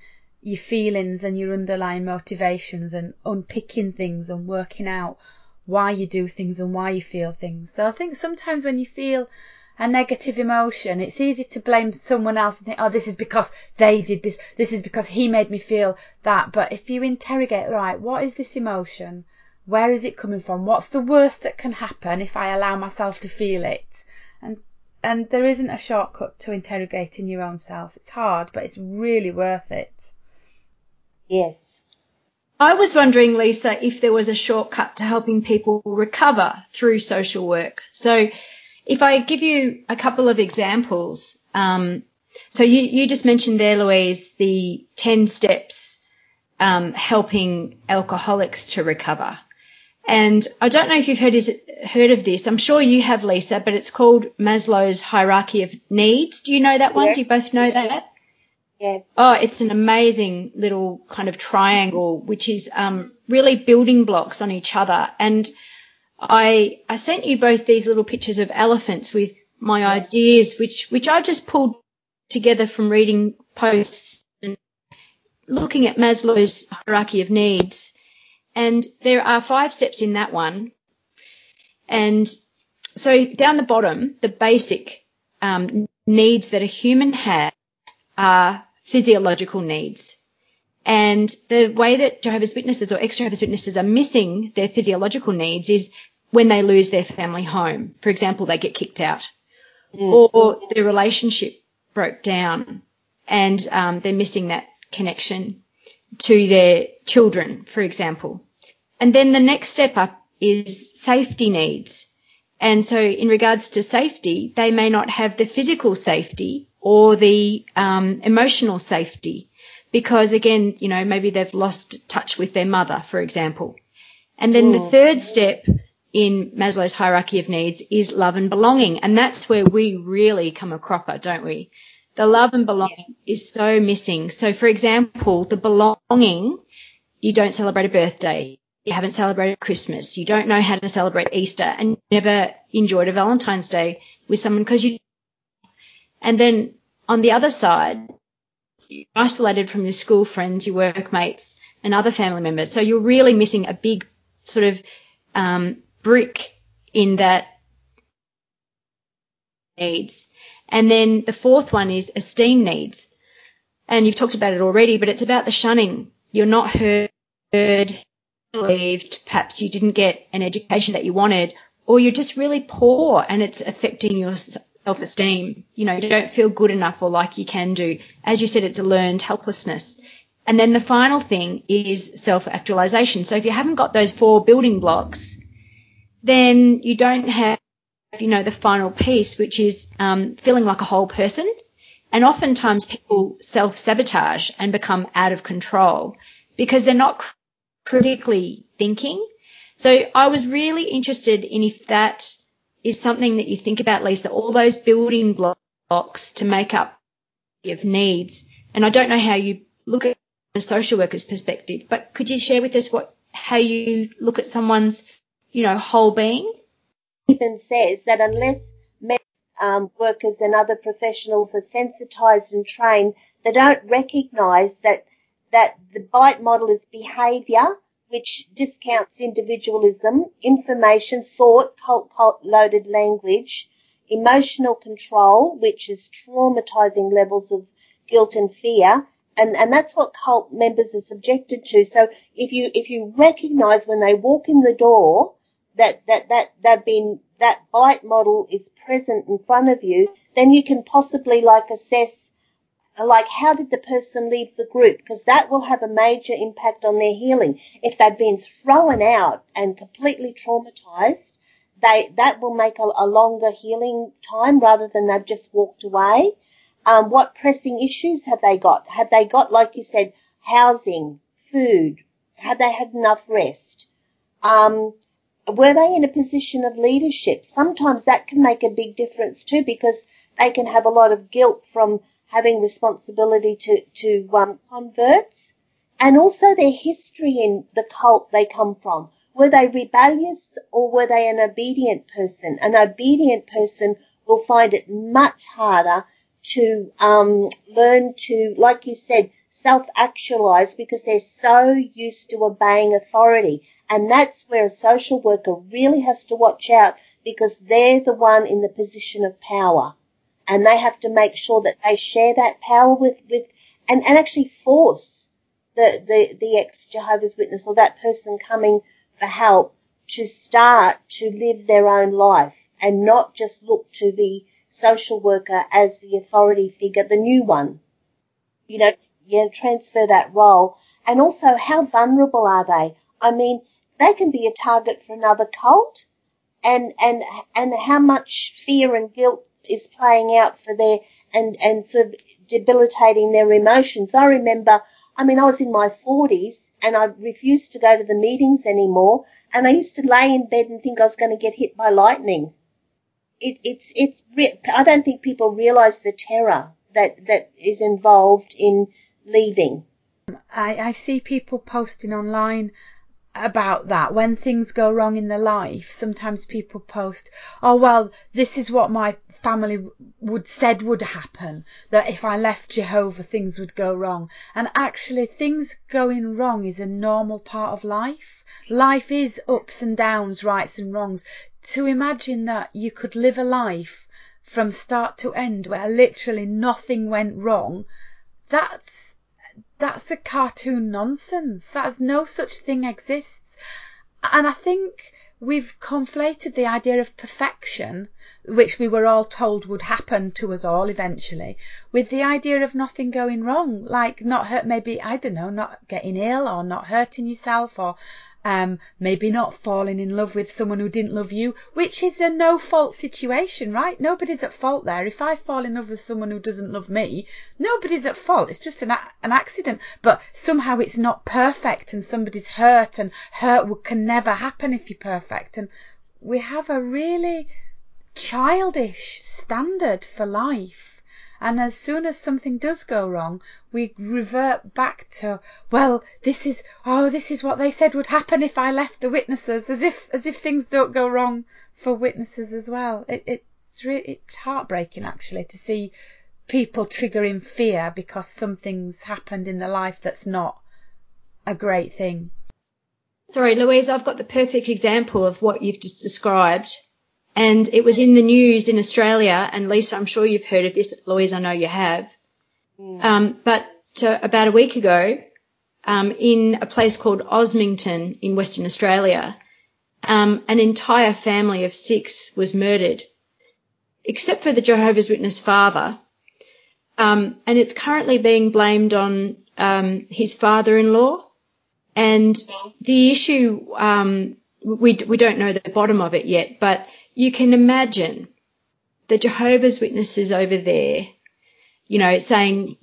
[SPEAKER 2] your feelings and your underlying motivations and unpicking things and working out why you do things and why you feel things. So I think sometimes when you feel a negative emotion, it's easy to blame someone else and think, oh, this is because they did this, this is because he made me feel that. But if you interrogate, right, what is this emotion? Where is it coming from? What's the worst that can happen if I allow myself to feel it? And and there isn't a shortcut to interrogating your own self. It's hard, but it's really worth it.
[SPEAKER 4] Yes.
[SPEAKER 3] I was wondering, Lisa, if there was a shortcut to helping people recover through social work. So if I give you a couple of examples, um, so you, you just mentioned there, Louise, the 10 steps um, helping alcoholics to recover. And I don't know if you've heard, is, heard of this. I'm sure you have, Lisa, but it's called Maslow's hierarchy of needs. Do you know that one? Yes. Do you both know that?
[SPEAKER 4] Yeah. Oh,
[SPEAKER 3] it's an amazing little kind of triangle, which is um, really building blocks on each other. And I I sent you both these little pictures of elephants with my yeah. ideas, which which I just pulled together from reading posts and looking at Maslow's hierarchy of needs. And there are five steps in that one. And so down the bottom, the basic um, needs that a human has are physiological needs. And the way that Jehovah's Witnesses or ex-Jehovah's Witnesses are missing their physiological needs is when they lose their family home. For example, they get kicked out mm. or their relationship broke down and um, they're missing that connection to their children, for example. And then the next step up is safety needs. And so in regards to safety, they may not have the physical safety or the um, emotional safety because again, you know, maybe they've lost touch with their mother, for example. And then Ooh. the third step in Maslow's hierarchy of needs is love and belonging. And that's where we really come a cropper, don't we? The love and belonging is so missing. So for example, the belonging, you don't celebrate a birthday. You haven't celebrated Christmas. You don't know how to celebrate Easter and never enjoyed a Valentine's Day with someone because you and then on the other side, you're isolated from your school friends, your workmates, and other family members. So you're really missing a big sort of um, brick in that needs. And then the fourth one is esteem needs. And you've talked about it already, but it's about the shunning. You're not heard, believed, perhaps you didn't get an education that you wanted, or you're just really poor and it's affecting your self-esteem. You know, you don't feel good enough or like you can do. As you said, it's a learned helplessness. And then the final thing is self-actualization. So if you haven't got those four building blocks, then you don't have, you know, the final piece, which is um, feeling like a whole person. And oftentimes people self-sabotage and become out of control because they're not critically thinking. So I was really interested in if that is something that you think about, Lisa, all those building blocks to make up of needs. And I don't know how you look at a social worker's perspective, but could you share with us what, how you look at someone's, you know, whole being?
[SPEAKER 4] Even says that unless um, workers and other professionals are sensitized and trained, they don't recognize that that the bite model is behavior which discounts individualism, information, thought, cult, cult loaded language, emotional control, which is traumatizing levels of guilt and fear. And, and that's what cult members are subjected to. So if you, if you recognize when they walk in the door that, that, that they've been, that bite model is present in front of you, then you can possibly like assess like how did the person leave the group? Because that will have a major impact on their healing. If they've been thrown out and completely traumatized, they, that will make a, a longer healing time rather than they've just walked away. Um, what pressing issues have they got? Have they got, like you said, housing, food? Have they had enough rest? Um, were they in a position of leadership? Sometimes that can make a big difference too because they can have a lot of guilt from having responsibility to, to um, converts and also their history in the cult they come from. Were they rebellious or were they an obedient person? An obedient person will find it much harder to um, learn to, like you said, self-actualize because they're so used to obeying authority. And that's where a social worker really has to watch out because they're the one in the position of power and they have to make sure that they share that power with, with, and, and actually force the, the, the ex Jehovah's Witness or that person coming for help to start to live their own life and not just look to the social worker as the authority figure, the new one. You know, transfer that role. And also, how vulnerable are they? I mean, they can be a target for another cult and, and, and how much fear and guilt is playing out for their and and sort of debilitating their emotions. I remember, I mean, I was in my forties and I refused to go to the meetings anymore, and I used to lay in bed and think I was going to get hit by lightning. It, it's it's I don't think people realise the terror that that is involved in leaving.
[SPEAKER 2] I, I see people posting online about that. When things go wrong in their life sometimes people post oh well this is what my family would said would happen that if i left jehovah things would go wrong. And actually things going wrong is a normal part of life. Life is ups and downs rights and wrongs. To imagine that you could live a life from start to end where literally nothing went wrong that's that's a cartoon nonsense. No such thing exists. And I think we've conflated the idea of perfection, which we were all told would happen to us all eventually, with the idea of nothing going wrong, like not hurt, maybe, I don't know, not getting ill or not hurting yourself or um, maybe not falling in love with someone who didn't love you, which is a no fault situation, right? Nobody's at fault there. If I fall in love with someone who doesn't love me, nobody's at fault. It's just an, an accident. But somehow it's not perfect and somebody's hurt and hurt can never happen if you're perfect. And we have a really childish standard for life and as soon as something does go wrong, we revert back to, well, this is, oh, this is what they said would happen if I left the witnesses, as if, as if things don't go wrong for witnesses as well. It, it's really, it's heartbreaking actually to see people triggering fear because something's happened in their life that's not a great thing.
[SPEAKER 3] Sorry, Louise, I've got the perfect example of what you've just described. And it was in the news in Australia. And Lisa, I'm sure you've heard of this. Louise, I know you have. Mm. Um, but uh, about a week ago, um, in a place called Osmington in Western Australia, um, an entire family of six was murdered except for the Jehovah's Witness father. Um, and it's currently being blamed on um, his father-in-law. And the issue, um, we, we don't know the bottom of it yet, but you can imagine the Jehovah's Witnesses over there, you know, saying,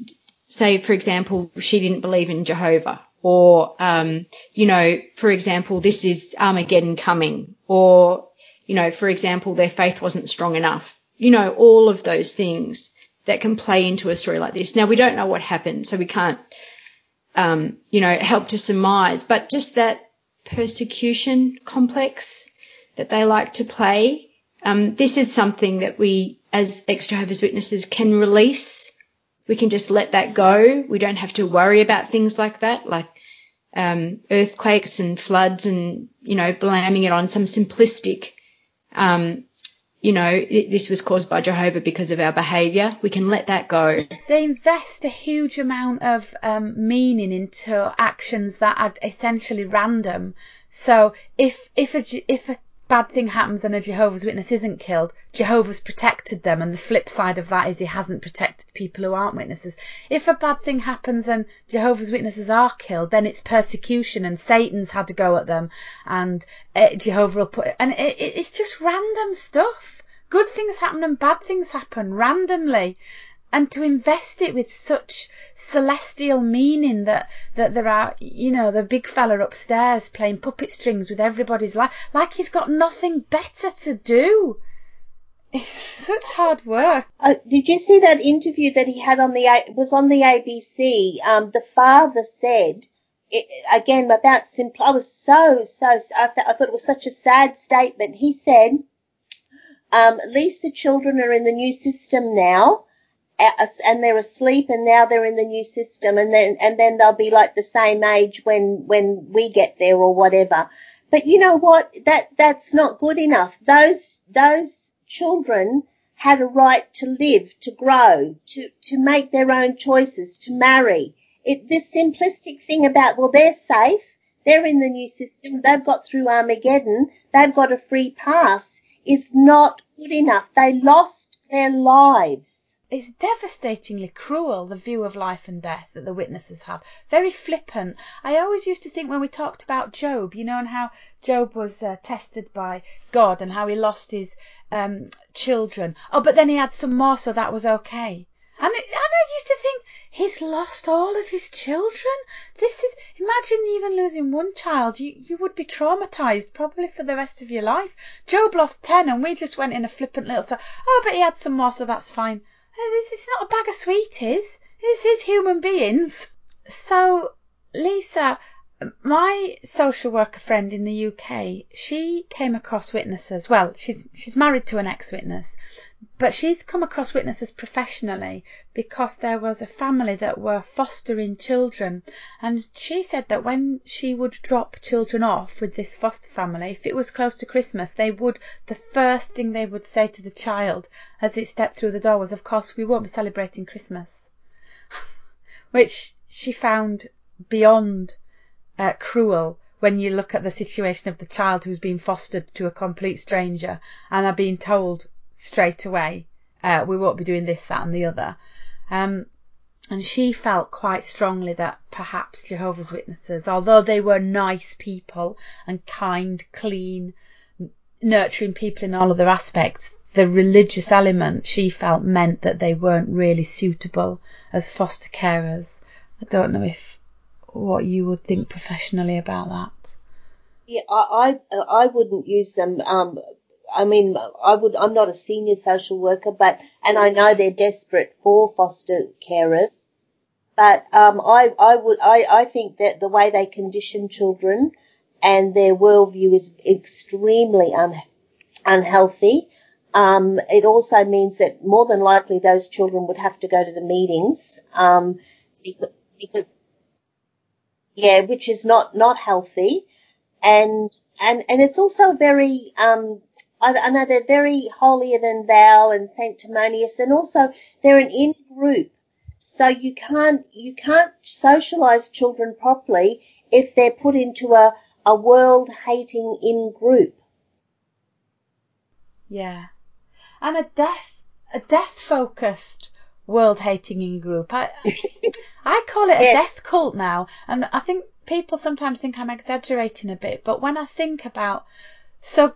[SPEAKER 3] say, for example, she didn't believe in Jehovah, or, um, you know, for example, this is Armageddon coming, or, you know, for example, their faith wasn't strong enough. You know, all of those things that can play into a story like this. Now, we don't know what happened, so we can't, um, you know, help to surmise, but just that persecution complex that they like to play. Um, this is something that we, as ex Jehovah's Witnesses, can release. We can just let that go. We don't have to worry about things like that, like um, earthquakes and floods, and you know, blaming it on some simplistic um, you know, it, this was caused by Jehovah because of our behaviour. We can let that go.
[SPEAKER 2] They invest a huge amount of um, meaning into actions that are essentially random. So if if a if a bad thing happens and a Jehovah's Witness isn't killed, Jehovah's protected them, and the flip side of that is he hasn't protected people who aren't witnesses. If a bad thing happens and Jehovah's Witnesses are killed, then it's persecution, and Satan's had to go at them, and uh, Jehovah will put, and it, it, it's just random stuff. Good things happen and bad things happen randomly and to invest it with such celestial meaning that that there are you know the big fella upstairs playing puppet strings with everybody's life like he's got nothing better to do. [LAUGHS] It's such hard work.
[SPEAKER 4] Uh, did you see that interview that he had on the was on the abc um, the father said it, again about simple i was so so I, I thought it was such a sad statement. He said um, at least the children are in the new system now and they're asleep and now they're in the new system and then and then they'll be like the same age when when we get there or whatever. But you know what? That that's not good enough. Those those children had a right to live to grow to to make their own choices to marry. It this simplistic thing about well they're safe they're in the new system they've got through armageddon they've got a free pass is not good enough. They lost their lives
[SPEAKER 2] it's devastatingly cruel, the view of life and death that the witnesses have. Very flippant. I always used to think when we talked about Job, you know, and how Job was uh, tested by God and how he lost his um, children. Oh, but then he had some more, so that was okay. And, it, and I used to think, he's lost all of his children? This is, imagine even losing one child. You, you would be traumatized probably for the rest of your life. Job lost 10 and we just went in a flippant little, so, oh, but he had some more, so that's fine. This is not a bag of sweeties. This is human beings. So, Lisa, my social worker friend in the UK, she came across witnesses. Well, she's she's married to an ex-witness, but she's come across witnesses professionally because there was a family that were fostering children, and she said that when she would drop children off with this foster family, if it was close to Christmas, they would the first thing they would say to the child as it stepped through the door was, "Of course, we won't be celebrating Christmas," [LAUGHS] which she found beyond uh, cruel when you look at the situation of the child who's been fostered to a complete stranger and are being told straight away, uh, we won't be doing this, that, and the other. Um, and she felt quite strongly that perhaps Jehovah's Witnesses, although they were nice people and kind, clean, nurturing people in all other aspects, the religious element she felt meant that they weren't really suitable as foster carers. I don't know if what you would think professionally about that.
[SPEAKER 4] Yeah, I I, I wouldn't use them um, I mean, I would, I'm not a senior social worker, but, and I know they're desperate for foster carers, but, um, I, I would, I, I think that the way they condition children and their worldview is extremely un, unhealthy. Um, it also means that more than likely those children would have to go to the meetings, um, because, because yeah, which is not, not healthy. And, and, and it's also very, um, I, I know they're very holier than thou and sanctimonious, and also they're an in group. So you can't you can't socialize children properly if they're put into a, a world hating in group.
[SPEAKER 2] Yeah. and a death a death focused world hating in group. I [LAUGHS] I call it a
[SPEAKER 4] Yes.
[SPEAKER 2] death cult now, and I think people sometimes think I'm exaggerating a bit, but when I think about so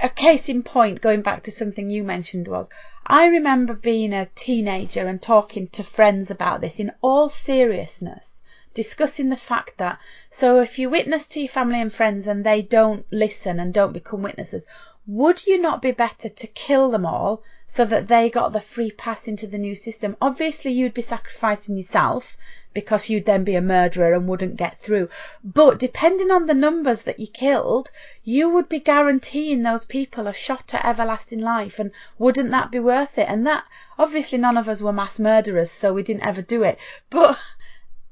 [SPEAKER 2] a case in point, going back to something you mentioned was, I remember being a teenager and talking to friends about this in all seriousness, discussing the fact that, so if you witness to your family and friends and they don't listen and don't become witnesses, would you not be better to kill them all so that they got the free pass into the new system? Obviously, you'd be sacrificing yourself because you'd then be a murderer and wouldn't get through. But depending on the numbers that you killed, you would be guaranteeing those people a shot at everlasting life. And wouldn't that be worth it? And that, obviously, none of us were mass murderers, so we didn't ever do it. But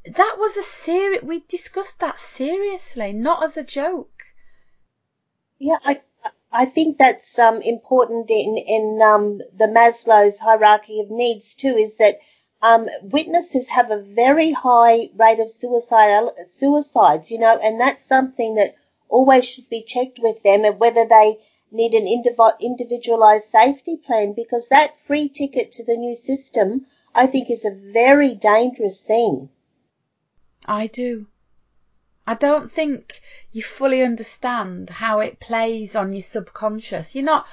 [SPEAKER 2] that was a serious, we discussed that seriously, not as a joke.
[SPEAKER 4] Yeah, I I think that's um, important in in um, the Maslow's hierarchy of needs too. Is that um, witnesses have a very high rate of suicide suicides, you know, and that's something that always should be checked with them, and whether they need an individualized safety plan because that free ticket to the new system, I think, is a very dangerous thing.
[SPEAKER 2] I do. I don't think you fully understand how it plays on your subconscious. You're not,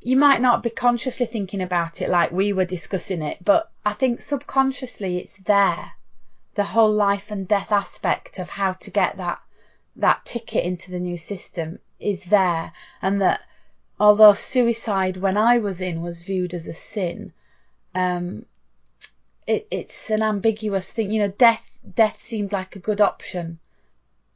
[SPEAKER 2] you might not be consciously thinking about it like we were discussing it, but I think subconsciously it's there. The whole life and death aspect of how to get that, that ticket into the new system is there. And that although suicide when I was in was viewed as a sin, um, it, it's an ambiguous thing. You know, death, death seemed like a good option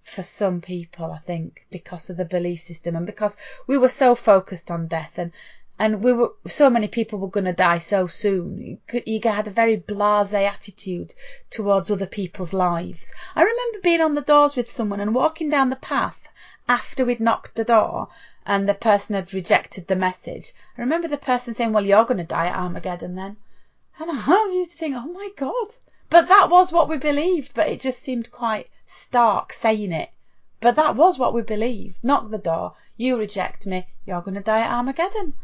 [SPEAKER 2] for some people, I think, because of the belief system and because we were so focused on death and and we were so many people were going to die so soon. You, had a very blasé attitude towards other people's lives. I remember being on the doors with someone and walking down the path after we'd knocked the door and the person had rejected the message. I remember the person saying, "Well, you're going to die at Armageddon then," and [LAUGHS] I used to think, "Oh my god." But that was what we believed, but it just seemed quite stark saying it. But that was what we believed. Knock the door, you reject me, you're going to die at Armageddon.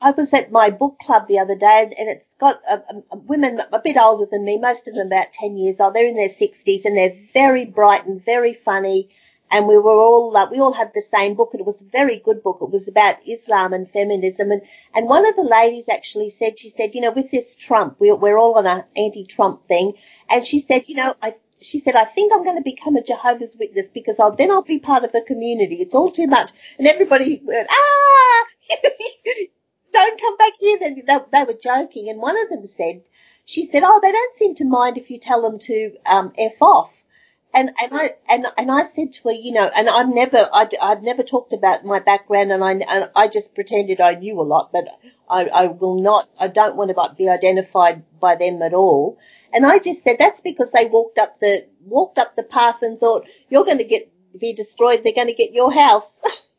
[SPEAKER 4] I was at my book club the other day, and it's got uh, um, women a bit older than me, most of them about 10 years old. They're in their 60s, and they're very bright and very funny. And we were all, uh, we all had the same book, and it was a very good book. It was about Islam and feminism. And, and one of the ladies actually said, she said, you know, with this Trump, we're, we're all on an anti-Trump thing. And she said, you know, I, she said, I think I'm going to become a Jehovah's Witness because I'll, then I'll be part of the community. It's all too much. And everybody went, ah! [LAUGHS] don't come back here. They, they, they were joking, and one of them said, she said, "Oh, they don't seem to mind if you tell them to um, f off." And and I and and I said to her, you know, and I've never I'd, I've never talked about my background, and I and I just pretended I knew a lot, but I, I will not. I don't want to be identified by them at all. And I just said that's because they walked up the walked up the path and thought you're going to get be destroyed. They're going to get your house. [LAUGHS]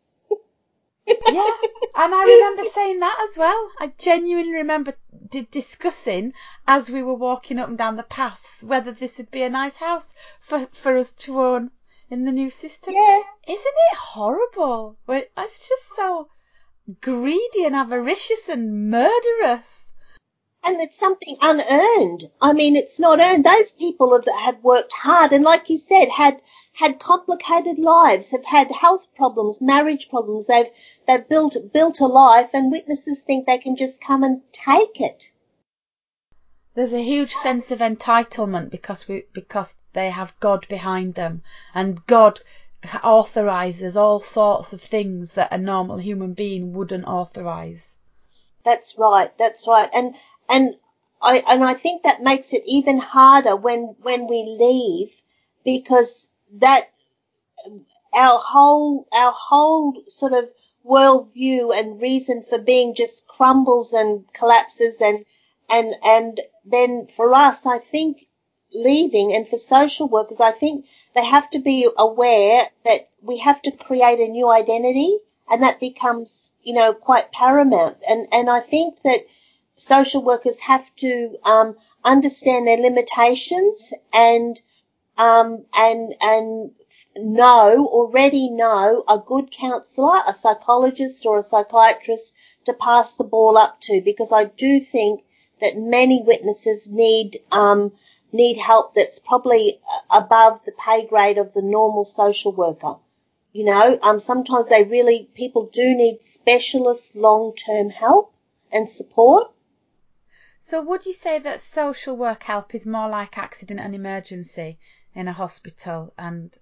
[SPEAKER 2] yeah, and I remember saying that as well. I genuinely remember d- discussing as we were walking up and down the paths whether this would be a nice house for, for us to own in the new system.
[SPEAKER 4] Yeah.
[SPEAKER 2] Isn't it horrible? It's just so greedy and avaricious and murderous.
[SPEAKER 4] and it's something unearned. I mean, it's not earned. Those people have, have worked hard and, like you said, had had complicated lives, have had health problems, marriage problems. They've they've built built a life, and witnesses think they can just come and take it.
[SPEAKER 2] There's a huge sense of entitlement because we because they have God behind them, and God authorizes all sorts of things that a normal human being wouldn't authorize.
[SPEAKER 4] That's right. That's right. And and I and I think that makes it even harder when when we leave because that our whole our whole sort of worldview and reason for being just crumbles and collapses and and and then for us I think leaving and for social workers I think they have to be aware that we have to create a new identity and that becomes you know quite paramount. And and I think that social workers have to um, understand their limitations and um, and and know already know a good counsellor, a psychologist or a psychiatrist to pass the ball up to because I do think that many witnesses need um, need help that's probably above the pay grade of the normal social worker. You know, um, sometimes they really people do need specialist long term help and support.
[SPEAKER 2] So, would you say that social work help is more like accident and emergency in a hospital and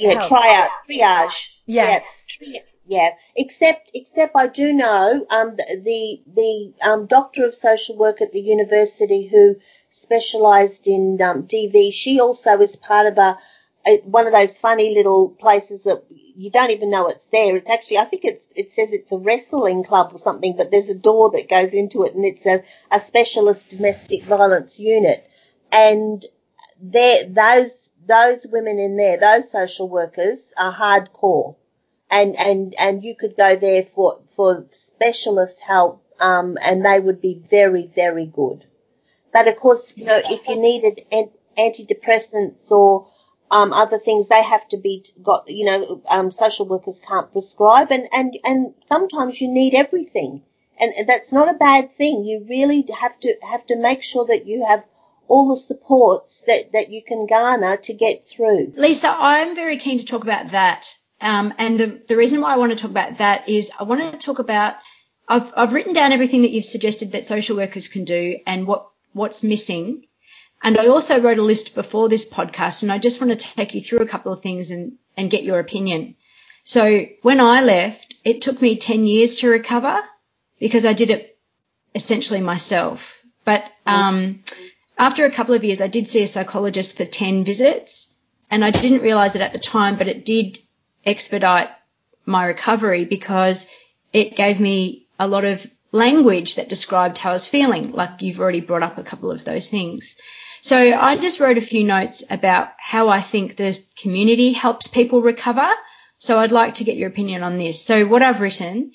[SPEAKER 4] yeah, helps? triage, triage.
[SPEAKER 2] Yes.
[SPEAKER 4] Yeah, yeah, except except I do know um, the the um, doctor of social work at the university who specialised in um, DV. She also is part of a, a, one of those funny little places that you don't even know it's there. It's actually I think it's it says it's a wrestling club or something, but there's a door that goes into it, and it's a, a specialist domestic violence unit, and there those those women in there, those social workers are hardcore and and and you could go there for for specialist help, um, and they would be very very good. But of course, you know, if you needed antidepressants or um, other things, they have to be got. You know, um, social workers can't prescribe, and and and sometimes you need everything, and that's not a bad thing. You really have to have to make sure that you have all the supports that, that you can garner to get through.
[SPEAKER 3] Lisa, I'm very keen to talk about that um, and the, the reason why I want to talk about that is I want to talk about I've, I've written down everything that you've suggested that social workers can do and what, what's missing. And I also wrote a list before this podcast and I just want to take you through a couple of things and, and get your opinion. So when I left, it took me 10 years to recover because I did it essentially myself. But, um, after a couple of years, I did see a psychologist for 10 visits and I didn't realize it at the time, but it did expedite my recovery because it gave me a lot of language that described how I was feeling, like you've already brought up a couple of those things. So I just wrote a few notes about how I think the community helps people recover. So I'd like to get your opinion on this. So what I've written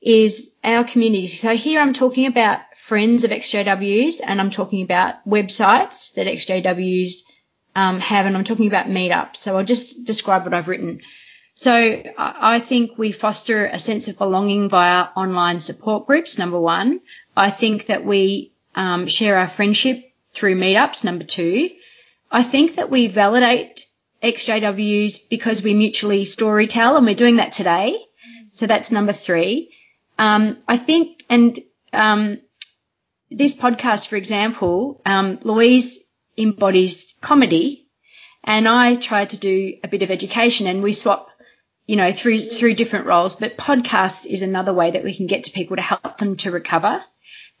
[SPEAKER 3] is our community. So here I'm talking about friends of XJWs and I'm talking about websites that XJWs um, have and I'm talking about meetups. So I'll just describe what I've written. So I think we foster a sense of belonging via online support groups, number one. I think that we um, share our friendship through meetups, number two. I think that we validate XJWs because we mutually story tell and we're doing that today. So that's number three. Um, I think, and um, this podcast, for example, um, Louise embodies comedy and I try to do a bit of education and we swap you know, through through different roles. But podcasts is another way that we can get to people to help them to recover.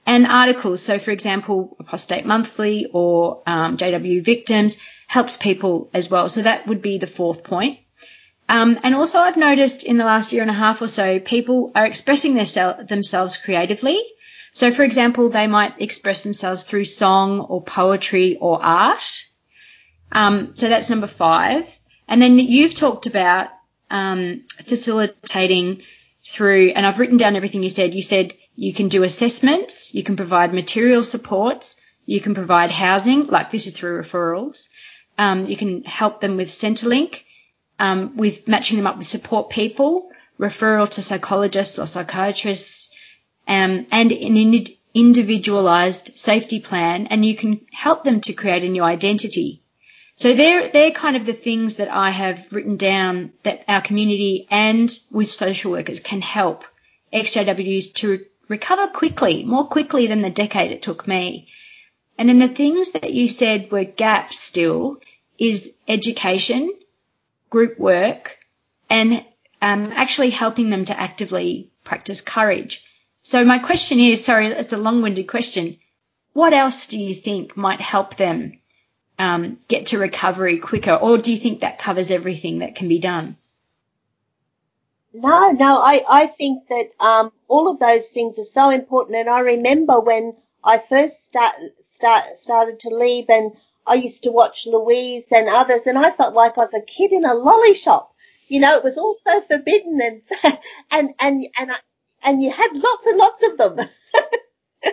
[SPEAKER 3] And articles, so for example, Apostate Monthly or um, JW Victims helps people as well. So that would be the fourth point. Um, and also, I've noticed in the last year and a half or so, people are expressing their, themselves creatively. So, for example, they might express themselves through song or poetry or art. Um, so that's number five. And then you've talked about um, facilitating through, and I've written down everything you said. You said you can do assessments, you can provide material supports, you can provide housing, like this is through referrals. Um, you can help them with Centrelink, um, with matching them up with support people, referral to psychologists or psychiatrists, um, and an individualized safety plan, and you can help them to create a new identity. So they're, they're kind of the things that I have written down that our community and with social workers can help XJWs to re- recover quickly, more quickly than the decade it took me. And then the things that you said were gaps still is education, group work, and um, actually helping them to actively practice courage. So my question is, sorry, it's a long-winded question. What else do you think might help them um, get to recovery quicker, or do you think that covers everything that can be done?
[SPEAKER 4] No, no, I, I think that um, all of those things are so important. And I remember when I first start, start, started to leave and I used to watch Louise and others and I felt like I was a kid in a lolly shop. You know, it was all so forbidden and, [LAUGHS] and, and, and, and you had lots and lots of them. [LAUGHS]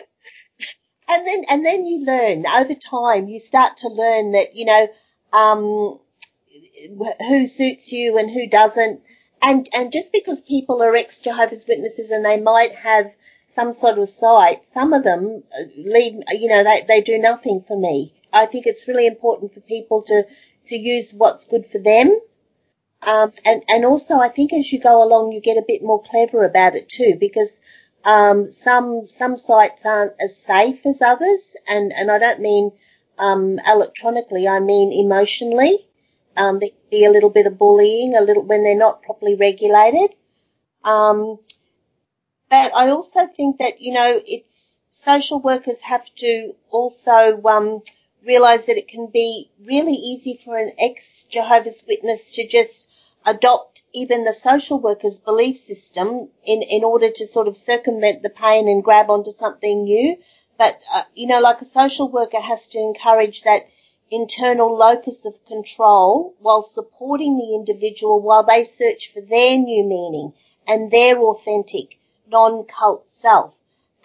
[SPEAKER 4] and then and then you learn over time. You start to learn that you know um, who suits you and who doesn't, and and just because people are ex Jehovah's Witnesses and they might have some sort of site, some of them uh, leave, you know, they, they do nothing for me. I think it's really important for people to, to use what's good for them. Um, and, and also I think as you go along, you get a bit more clever about it too, because, um, some, some sites aren't as safe as others. And, and I don't mean, um, electronically, I mean emotionally. Um, there can be a little bit of bullying, a little, when they're not properly regulated. Um, but I also think that, you know, it's social workers have to also, um, realize that it can be really easy for an ex Jehovah's Witness to just adopt even the social worker's belief system in, in order to sort of circumvent the pain and grab onto something new. But, uh, you know, like a social worker has to encourage that internal locus of control while supporting the individual while they search for their new meaning and their authentic non-cult self.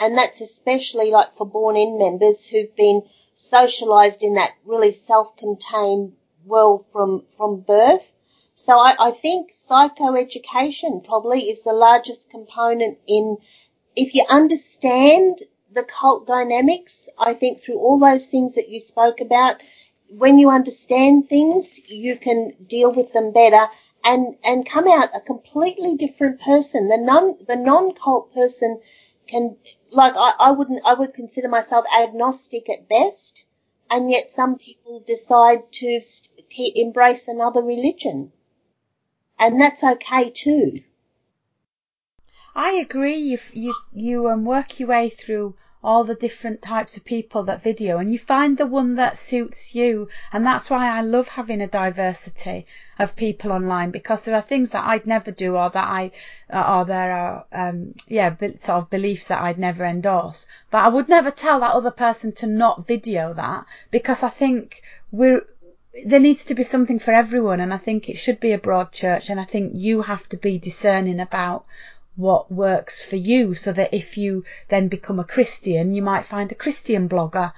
[SPEAKER 4] And that's especially like for born in members who've been socialized in that really self-contained world from, from birth. So I, I think psychoeducation probably is the largest component in, if you understand the cult dynamics, I think through all those things that you spoke about, when you understand things, you can deal with them better and and come out a completely different person. The non the non cult person can like I, I wouldn't I would consider myself agnostic at best, and yet some people decide to embrace another religion, and that's okay too.
[SPEAKER 2] I agree. You you you um, work your way through all the different types of people that video and you find the one that suits you. And that's why I love having a diversity of people online because there are things that I'd never do or that I or there are um yeah sort of beliefs that I'd never endorse. But I would never tell that other person to not video that because I think we're there needs to be something for everyone and I think it should be a broad church and I think you have to be discerning about what works for you so that if you then become a Christian, you might find a Christian blogger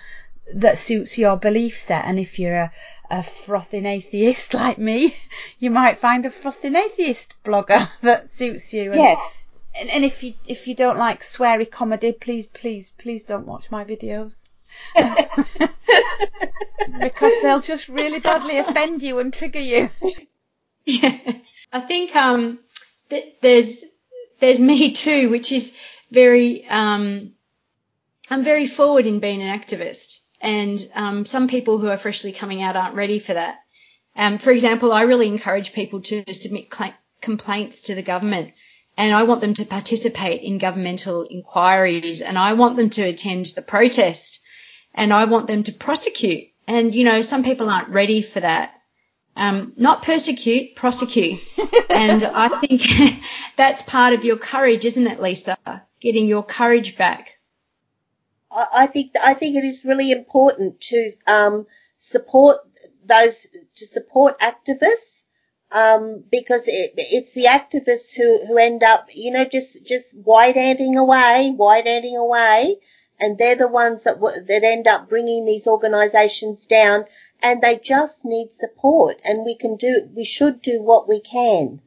[SPEAKER 2] that suits your belief set. And if you're a, a frothing atheist [LAUGHS] like me, you might find a frothing atheist blogger [LAUGHS] that suits you.
[SPEAKER 4] And, yeah.
[SPEAKER 2] And, and if you if you don't like sweary comedy, please please please don't watch my videos. [LAUGHS] because they'll just really badly offend you and trigger you.
[SPEAKER 3] Yeah, I think um, th- there's there's me too, which is very, um, I'm very forward in being an activist. And um, some people who are freshly coming out aren't ready for that. Um, for example, I really encourage people to submit cl- complaints to the government and I want them to participate in governmental inquiries and I want them to attend the protest and I want them to prosecute. And, you know, some people aren't ready for that. Um, not persecute, prosecute. [LAUGHS] and I think [LAUGHS] that's part of your courage, isn't it, Lisa? Getting your courage back.
[SPEAKER 4] I think I think it is really important to um, support those to support activists um, because it, it's the activists who, who end up, you know, just just white handing away, white handing away, and they're the ones that that end up bringing these organisations down and they just need support and we can do, we should do what we can.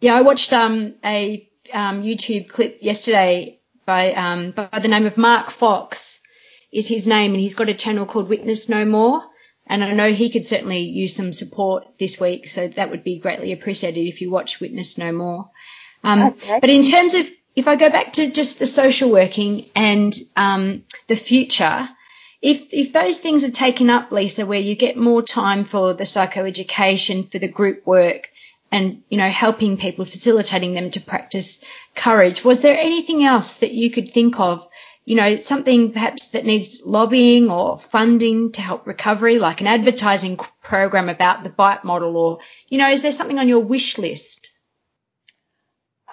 [SPEAKER 3] Yeah, I watched um, a um, YouTube clip yesterday by um, by the name of Mark Fox is his name, and he's got a channel called Witness No More. And I know he could certainly use some support this week, so that would be greatly appreciated if you watch Witness No More. Um, okay. But in terms of if I go back to just the social working and um, the future, if if those things are taken up, Lisa, where you get more time for the psychoeducation, for the group work, and you know helping people, facilitating them to practice courage, was there anything else that you could think of? You know, something perhaps that needs lobbying or funding to help recovery, like an advertising program about the bite model, or you know, is there something on your wish list?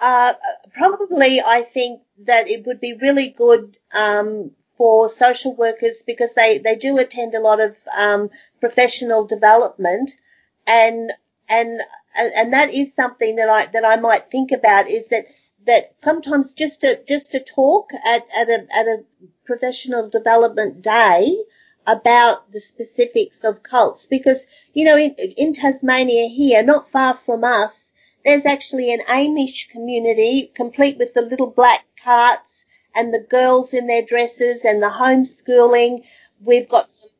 [SPEAKER 4] Uh, probably, I think that it would be really good um, for social workers because they, they do attend a lot of um, professional development. And and and that is something that I that I might think about is that that sometimes just to just to talk at, at a at a professional development day about the specifics of cults. Because, you know, in, in Tasmania here, not far from us, there's actually an Amish community complete with the little black carts and the girls in their dresses and the homeschooling. We've got some,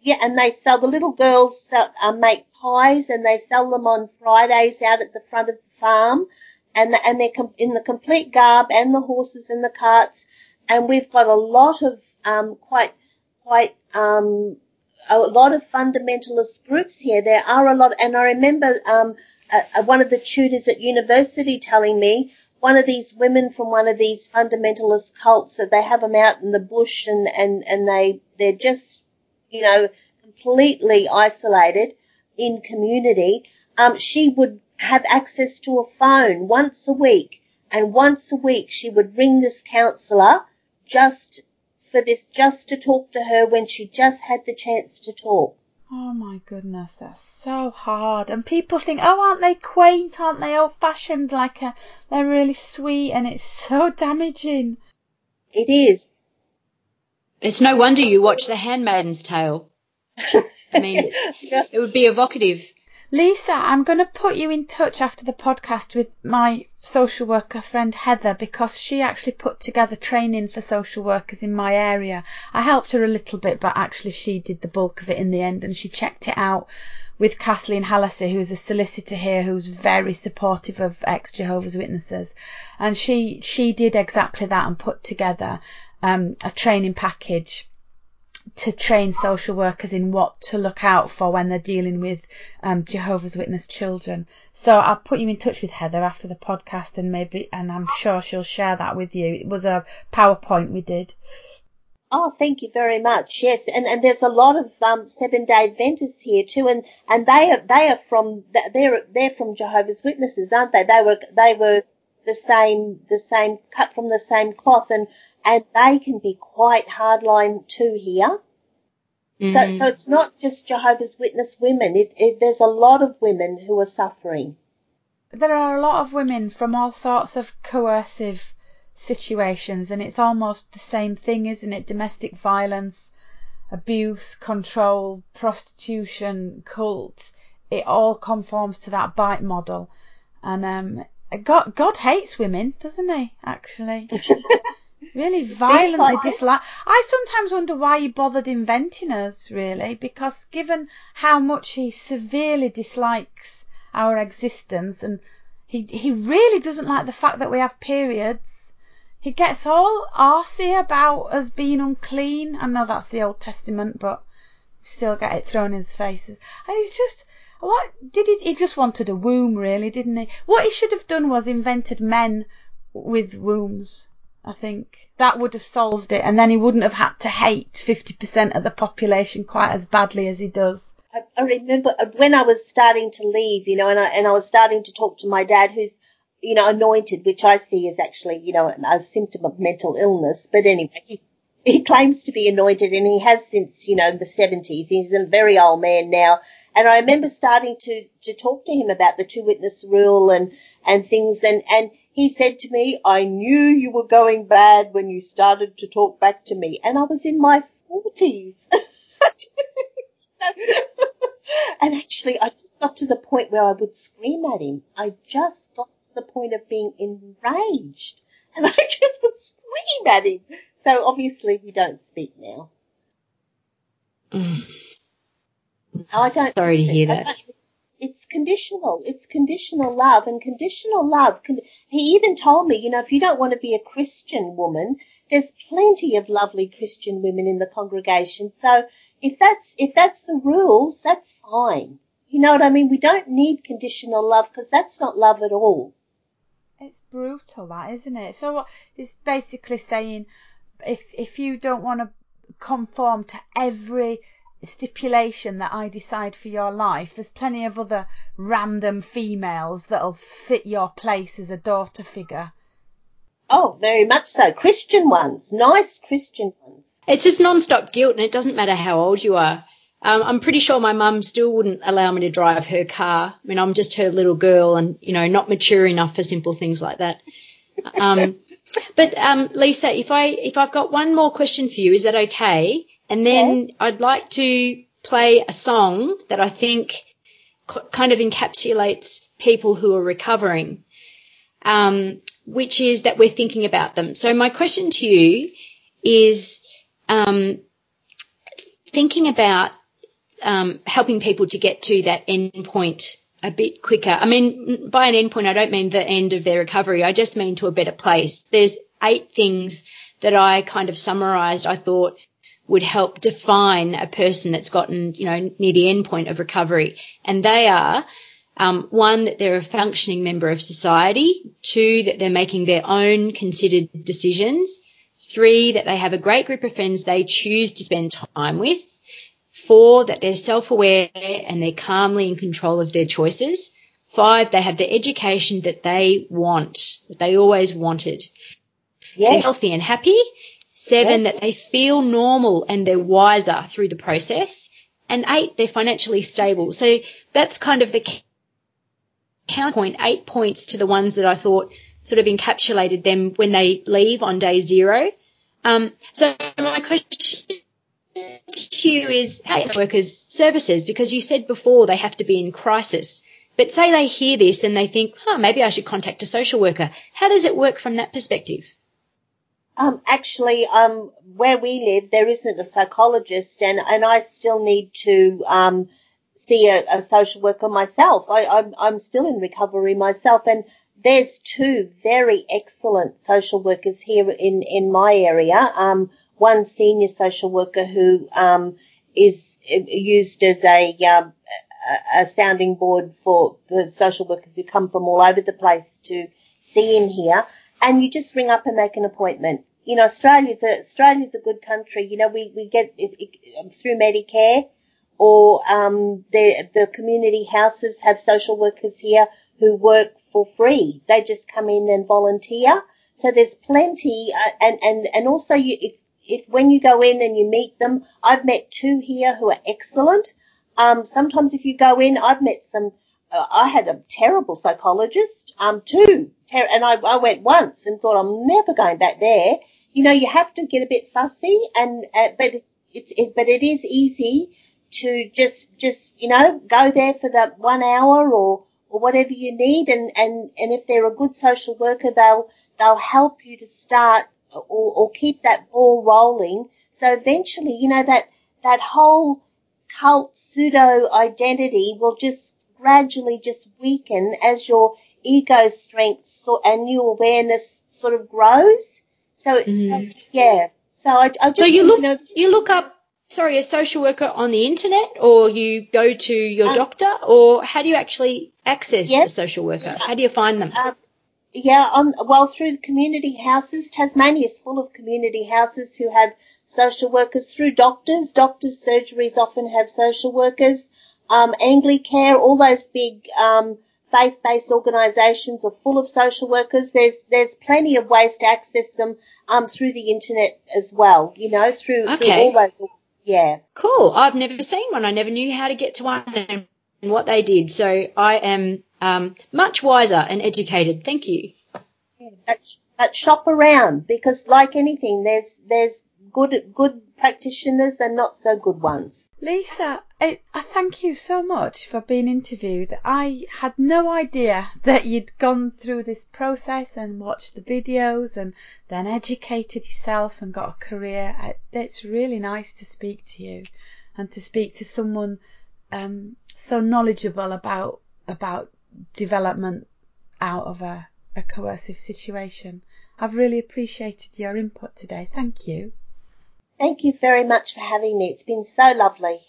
[SPEAKER 4] yeah, and they sell, the little girls sell, uh, make pies and they sell them on Fridays out at the front of the farm and, the, and they're com- in the complete garb and the horses and the carts. And we've got a lot of, um, quite, quite, um, a lot of fundamentalist groups here. There are a lot, and I remember, um, uh, one of the tutors at university telling me one of these women from one of these fundamentalist cults that they have them out in the bush and, and, and they, they're just, you know, completely isolated in community. Um, she would have access to a phone once a week and once a week she would ring this counsellor just for this, just to talk to her when she just had the chance to talk.
[SPEAKER 2] Oh my goodness, that's so hard. And people think, oh, aren't they quaint? Aren't they old fashioned? Like a, uh, they're really sweet, and it's [LAUGHS] so damaging.
[SPEAKER 4] It is.
[SPEAKER 5] It's no wonder you watch The Handmaid's Tale. [LAUGHS] I mean, yeah. it would be evocative.
[SPEAKER 2] Lisa, I'm going to put you in touch after the podcast with my social worker friend Heather because she actually put together training for social workers in my area. I helped her a little bit, but actually she did the bulk of it in the end and she checked it out with Kathleen Hallisey, who's a solicitor here who's very supportive of ex Jehovah's Witnesses. And she, she did exactly that and put together um, a training package to train social workers in what to look out for when they're dealing with um, Jehovah's Witness children. So I'll put you in touch with Heather after the podcast, and maybe, and I'm sure she'll share that with you. It was a PowerPoint we did.
[SPEAKER 4] Oh, thank you very much. Yes, and, and there's a lot of um, Seven Day Adventists here too, and, and they are they are from they're they're from Jehovah's Witnesses, aren't they? They were they were the same the same cut from the same cloth, and and they can be quite hardline too here. Mm-hmm. So, so it's not just Jehovah's Witness women. It, it, there's a lot of women who are suffering.
[SPEAKER 2] There are a lot of women from all sorts of coercive situations, and it's almost the same thing, isn't it? Domestic violence, abuse, control, prostitution, cult. It all conforms to that BITE model, and um, God, God hates women, doesn't he? Actually, [LAUGHS] really violently dislike. I sometimes wonder why he bothered inventing us, really, because given how much he severely dislikes our existence, and he he really doesn't like the fact that we have periods. He gets all arsy about us being unclean. I know that's the Old Testament, but still get it thrown in his faces. And he's just what did he? He just wanted a womb, really, didn't he? What he should have done was invented men with wombs. I think that would have solved it, and then he wouldn't have had to hate 50% of the population quite as badly as he does.
[SPEAKER 4] I, I remember when I was starting to leave, you know, and I, and I was starting to talk to my dad, who's, you know, anointed, which I see as actually, you know, a symptom of mental illness. But anyway, he, he claims to be anointed, and he has since, you know, the 70s. He's a very old man now. And I remember starting to, to talk to him about the two witness rule and, and things, and, and he said to me, I knew you were going bad when you started to talk back to me. And I was in my forties. [LAUGHS] and actually, I just got to the point where I would scream at him. I just got to the point of being enraged. And I [LAUGHS] just would scream at him. So obviously we don't speak now.
[SPEAKER 5] Mm. I don't. Sorry to hear that
[SPEAKER 4] it's conditional. It's conditional love and conditional love. he even told me, you know, if you don't want to be a Christian woman, there's plenty of lovely Christian women in the congregation. So if that's, if that's the rules, that's fine. You know what I mean? We don't need conditional love because that's not love at all.
[SPEAKER 2] It's brutal, that isn't it? So it's basically saying if if you don't want to conform to every stipulation that I decide for your life, there's plenty of other random females that'll fit your place as a daughter figure.
[SPEAKER 4] Oh, very much so. Christian ones, nice Christian ones.
[SPEAKER 5] It's just non-stop guilt, and it doesn't matter how old you are. Um, I'm pretty sure my mum still wouldn't allow me to drive her car. I mean, I'm just her little girl, and you know, not mature enough for simple things like that. Um, [LAUGHS] but um, Lisa, if I if I've got one more question for you, is that okay?
[SPEAKER 3] And then I'd like to play a song that I think kind of encapsulates people who are recovering, um, which is that we're thinking about them. So my question to you is um, thinking about um, helping people to get to that end point a bit quicker. I mean, by an end point, I don't mean the end of their recovery. I just mean to a better place. There's eight things that I kind of summarized. I thought would help define a person that's gotten, you know, near the end point of recovery. And they are, um, one, that they're a functioning member of society. Two, that they're making their own considered decisions. Three, that they have a great group of friends they choose to spend time with. Four, that they're self-aware and they're calmly in control of their choices. Five, they have the education that they want, that they always wanted. Yes. They're healthy and happy. Seven, yes. that they feel normal and they're wiser through the process. And eight, they're financially stable. So that's kind of the counterpoint, eight points to the ones that I thought sort of encapsulated them when they leave on day zero. Um, so my question to you is how workers services because you said before they have to be in crisis. But say they hear this and they think, oh, maybe I should contact a social worker. How does it work from that perspective?
[SPEAKER 4] Um, actually, um, where we live, there isn't a psychologist, and, and I still need to um, see a, a, social worker myself. I, I'm, I'm still in recovery myself, and there's two very excellent social workers here in in my area. Um, one senior social worker who um, is used as a, um, a sounding board for the social workers who come from all over the place to see him here and you just ring up and make an appointment. You know, Australia's a, Australia's a good country. You know, we, we get it, it, through Medicare or, um, the, the community houses have social workers here who work for free. They just come in and volunteer. So there's plenty, uh, and, and, and also you, if, if when you go in and you meet them, I've met two here who are excellent. Um, sometimes if you go in, I've met some, uh, I had a terrible psychologist, um, too, ter- and I, I went once and thought I'm never going back there. You know, you have to get a bit fussy and, uh, but it's, it's, it, but it is easy to just, just, you know, go there for that one hour or, or whatever you need. And, and, and if they're a good social worker, they'll, they'll help you to start or, or keep that ball rolling. So eventually, you know, that, that whole cult pseudo identity will just gradually just weaken as your ego strength and new awareness sort of grows. So it's, mm. so, yeah. So I, I just,
[SPEAKER 3] so you look, you, know, you look up, sorry, a social worker on the internet or you go to your um, doctor or how do you actually access yes, a social worker? How do you find them?
[SPEAKER 4] Um, yeah, on, well, through the community houses. Tasmania is full of community houses who have social workers through doctors. Doctors' surgeries often have social workers. Um, Anglicare, all those big, um, faith-based organisations are full of social workers. There's, there's plenty of ways to access them, um, through the internet as well, you know, through, okay. through all those, yeah.
[SPEAKER 3] Cool. I've never seen one. I never knew how to get to one and what they did. So I am um, much wiser and educated. Thank you.
[SPEAKER 4] Yeah, but, but shop around because, like anything, there's there's good good practitioners and not so good ones.
[SPEAKER 2] Lisa, I, I, thank you so much for being interviewed. I had no idea [LAUGHS] that you'd gone through this process and watched the videos and then educated yourself and got a career. It's really nice to speak to you and to speak to someone um, so knowledgeable about about development out of a, a coercive situation. I've really appreciated your input today. Thank you.
[SPEAKER 4] Thank you very much for having me. It's been so lovely.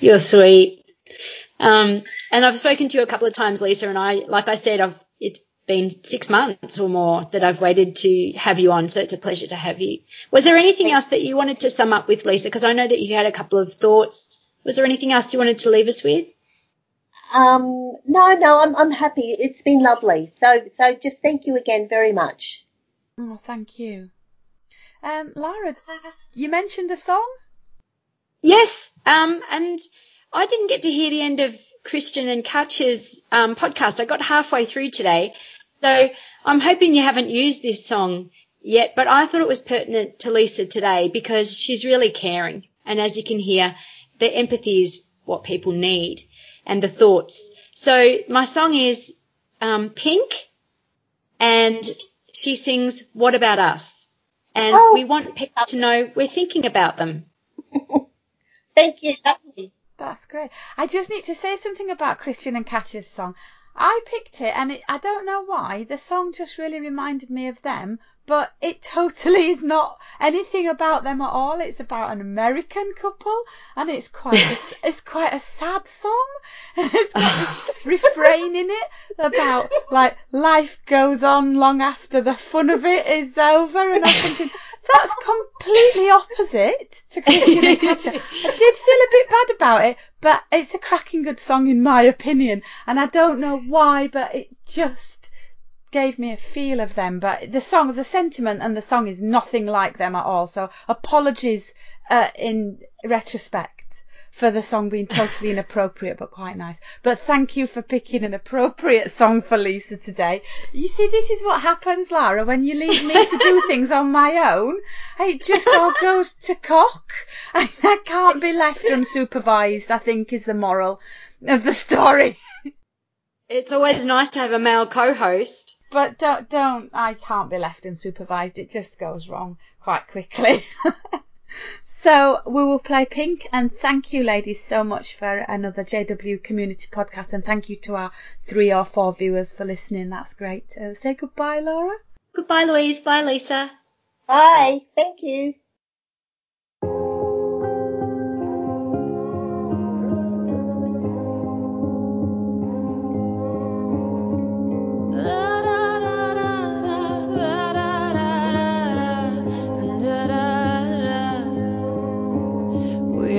[SPEAKER 3] You're sweet. Um, and I've spoken to you a couple of times, Lisa, and I, like I said, I've, it's been six months or more that I've waited to have you on, so it's a pleasure to have you. Was there anything else that you wanted to sum up with, Lisa? Because I know that you had a couple of thoughts. Was there anything else you wanted to leave us with?
[SPEAKER 4] Um, no, no, I'm, I'm happy. It's been lovely. So, so just thank you again very much.
[SPEAKER 2] Oh, thank you. Um, Lara, you mentioned the song?
[SPEAKER 3] Yes, um, and I didn't get to hear the end of Christian and Katja's um, podcast. I got halfway through today. So I'm hoping you haven't used this song
[SPEAKER 5] yet, but I thought it was pertinent to Lisa today because she's really caring. And as you can hear, the empathy is what people need and the thoughts. So my song is um, Pink and she sings What About Us? And
[SPEAKER 4] Oh.
[SPEAKER 5] we want people to know we're thinking about them. [LAUGHS]
[SPEAKER 4] Thank you. Lovely.
[SPEAKER 2] That's great. I just need to say something about Christian and Katya's song. I picked it, and it, I don't know why. The song just really reminded me of them, but it totally is not anything about them at all. It's about an American couple, and it's quite a, it's quite a sad song. [LAUGHS] it's got this [SIGHS] refrain in it about like life goes on long after the fun of it is over, and I'm thinking that's completely opposite to Christian and Katya. I did feel a bit bad about it, but it's a cracking good song in my opinion, and I don't know why, but it just gave me a feel of them. But the song, the sentiment, and the song is nothing like them at all. So apologies uh, in retrospect for the song being totally inappropriate, but quite nice. But thank you for picking an appropriate song for Lisa today. You see, this is what happens, Lara, when you leave me to do things on my own. It just all goes to cock. [LAUGHS] I, can't be left unsupervised, I think is the moral of the story.
[SPEAKER 5] It's always nice to have a male co-host.
[SPEAKER 2] But don't, don't, I can't be left unsupervised. It just goes wrong quite quickly. [LAUGHS] so we will play Pink and thank you ladies so much for another JW community podcast and thank you to our three or four viewers for listening. That's great. Uh, say goodbye, Laura.
[SPEAKER 5] Goodbye, Louise. Bye, Lisa.
[SPEAKER 4] Bye. Thank you.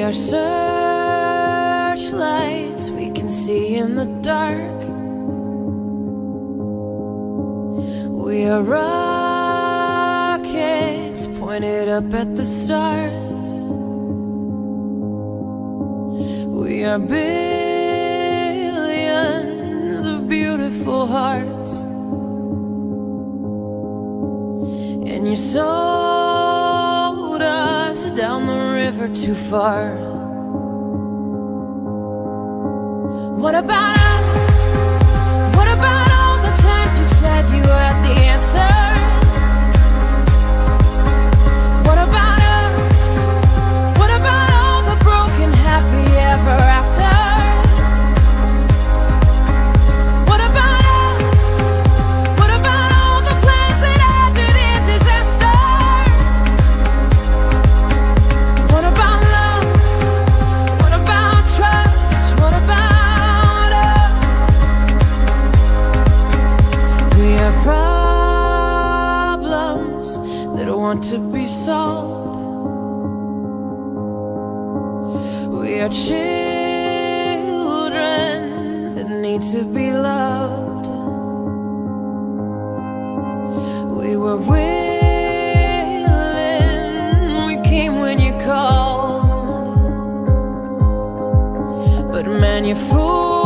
[SPEAKER 6] Are searchlights we can see in the dark. We are rockets pointed up at the stars. We are billions of beautiful hearts. And you're us down the river too far. What about us? What about all the times you said you had the answers? What about us? What about all the broken happy ever afters? Solved. We are children that need to be loved. We were willing, we came when you called. But man, you fooled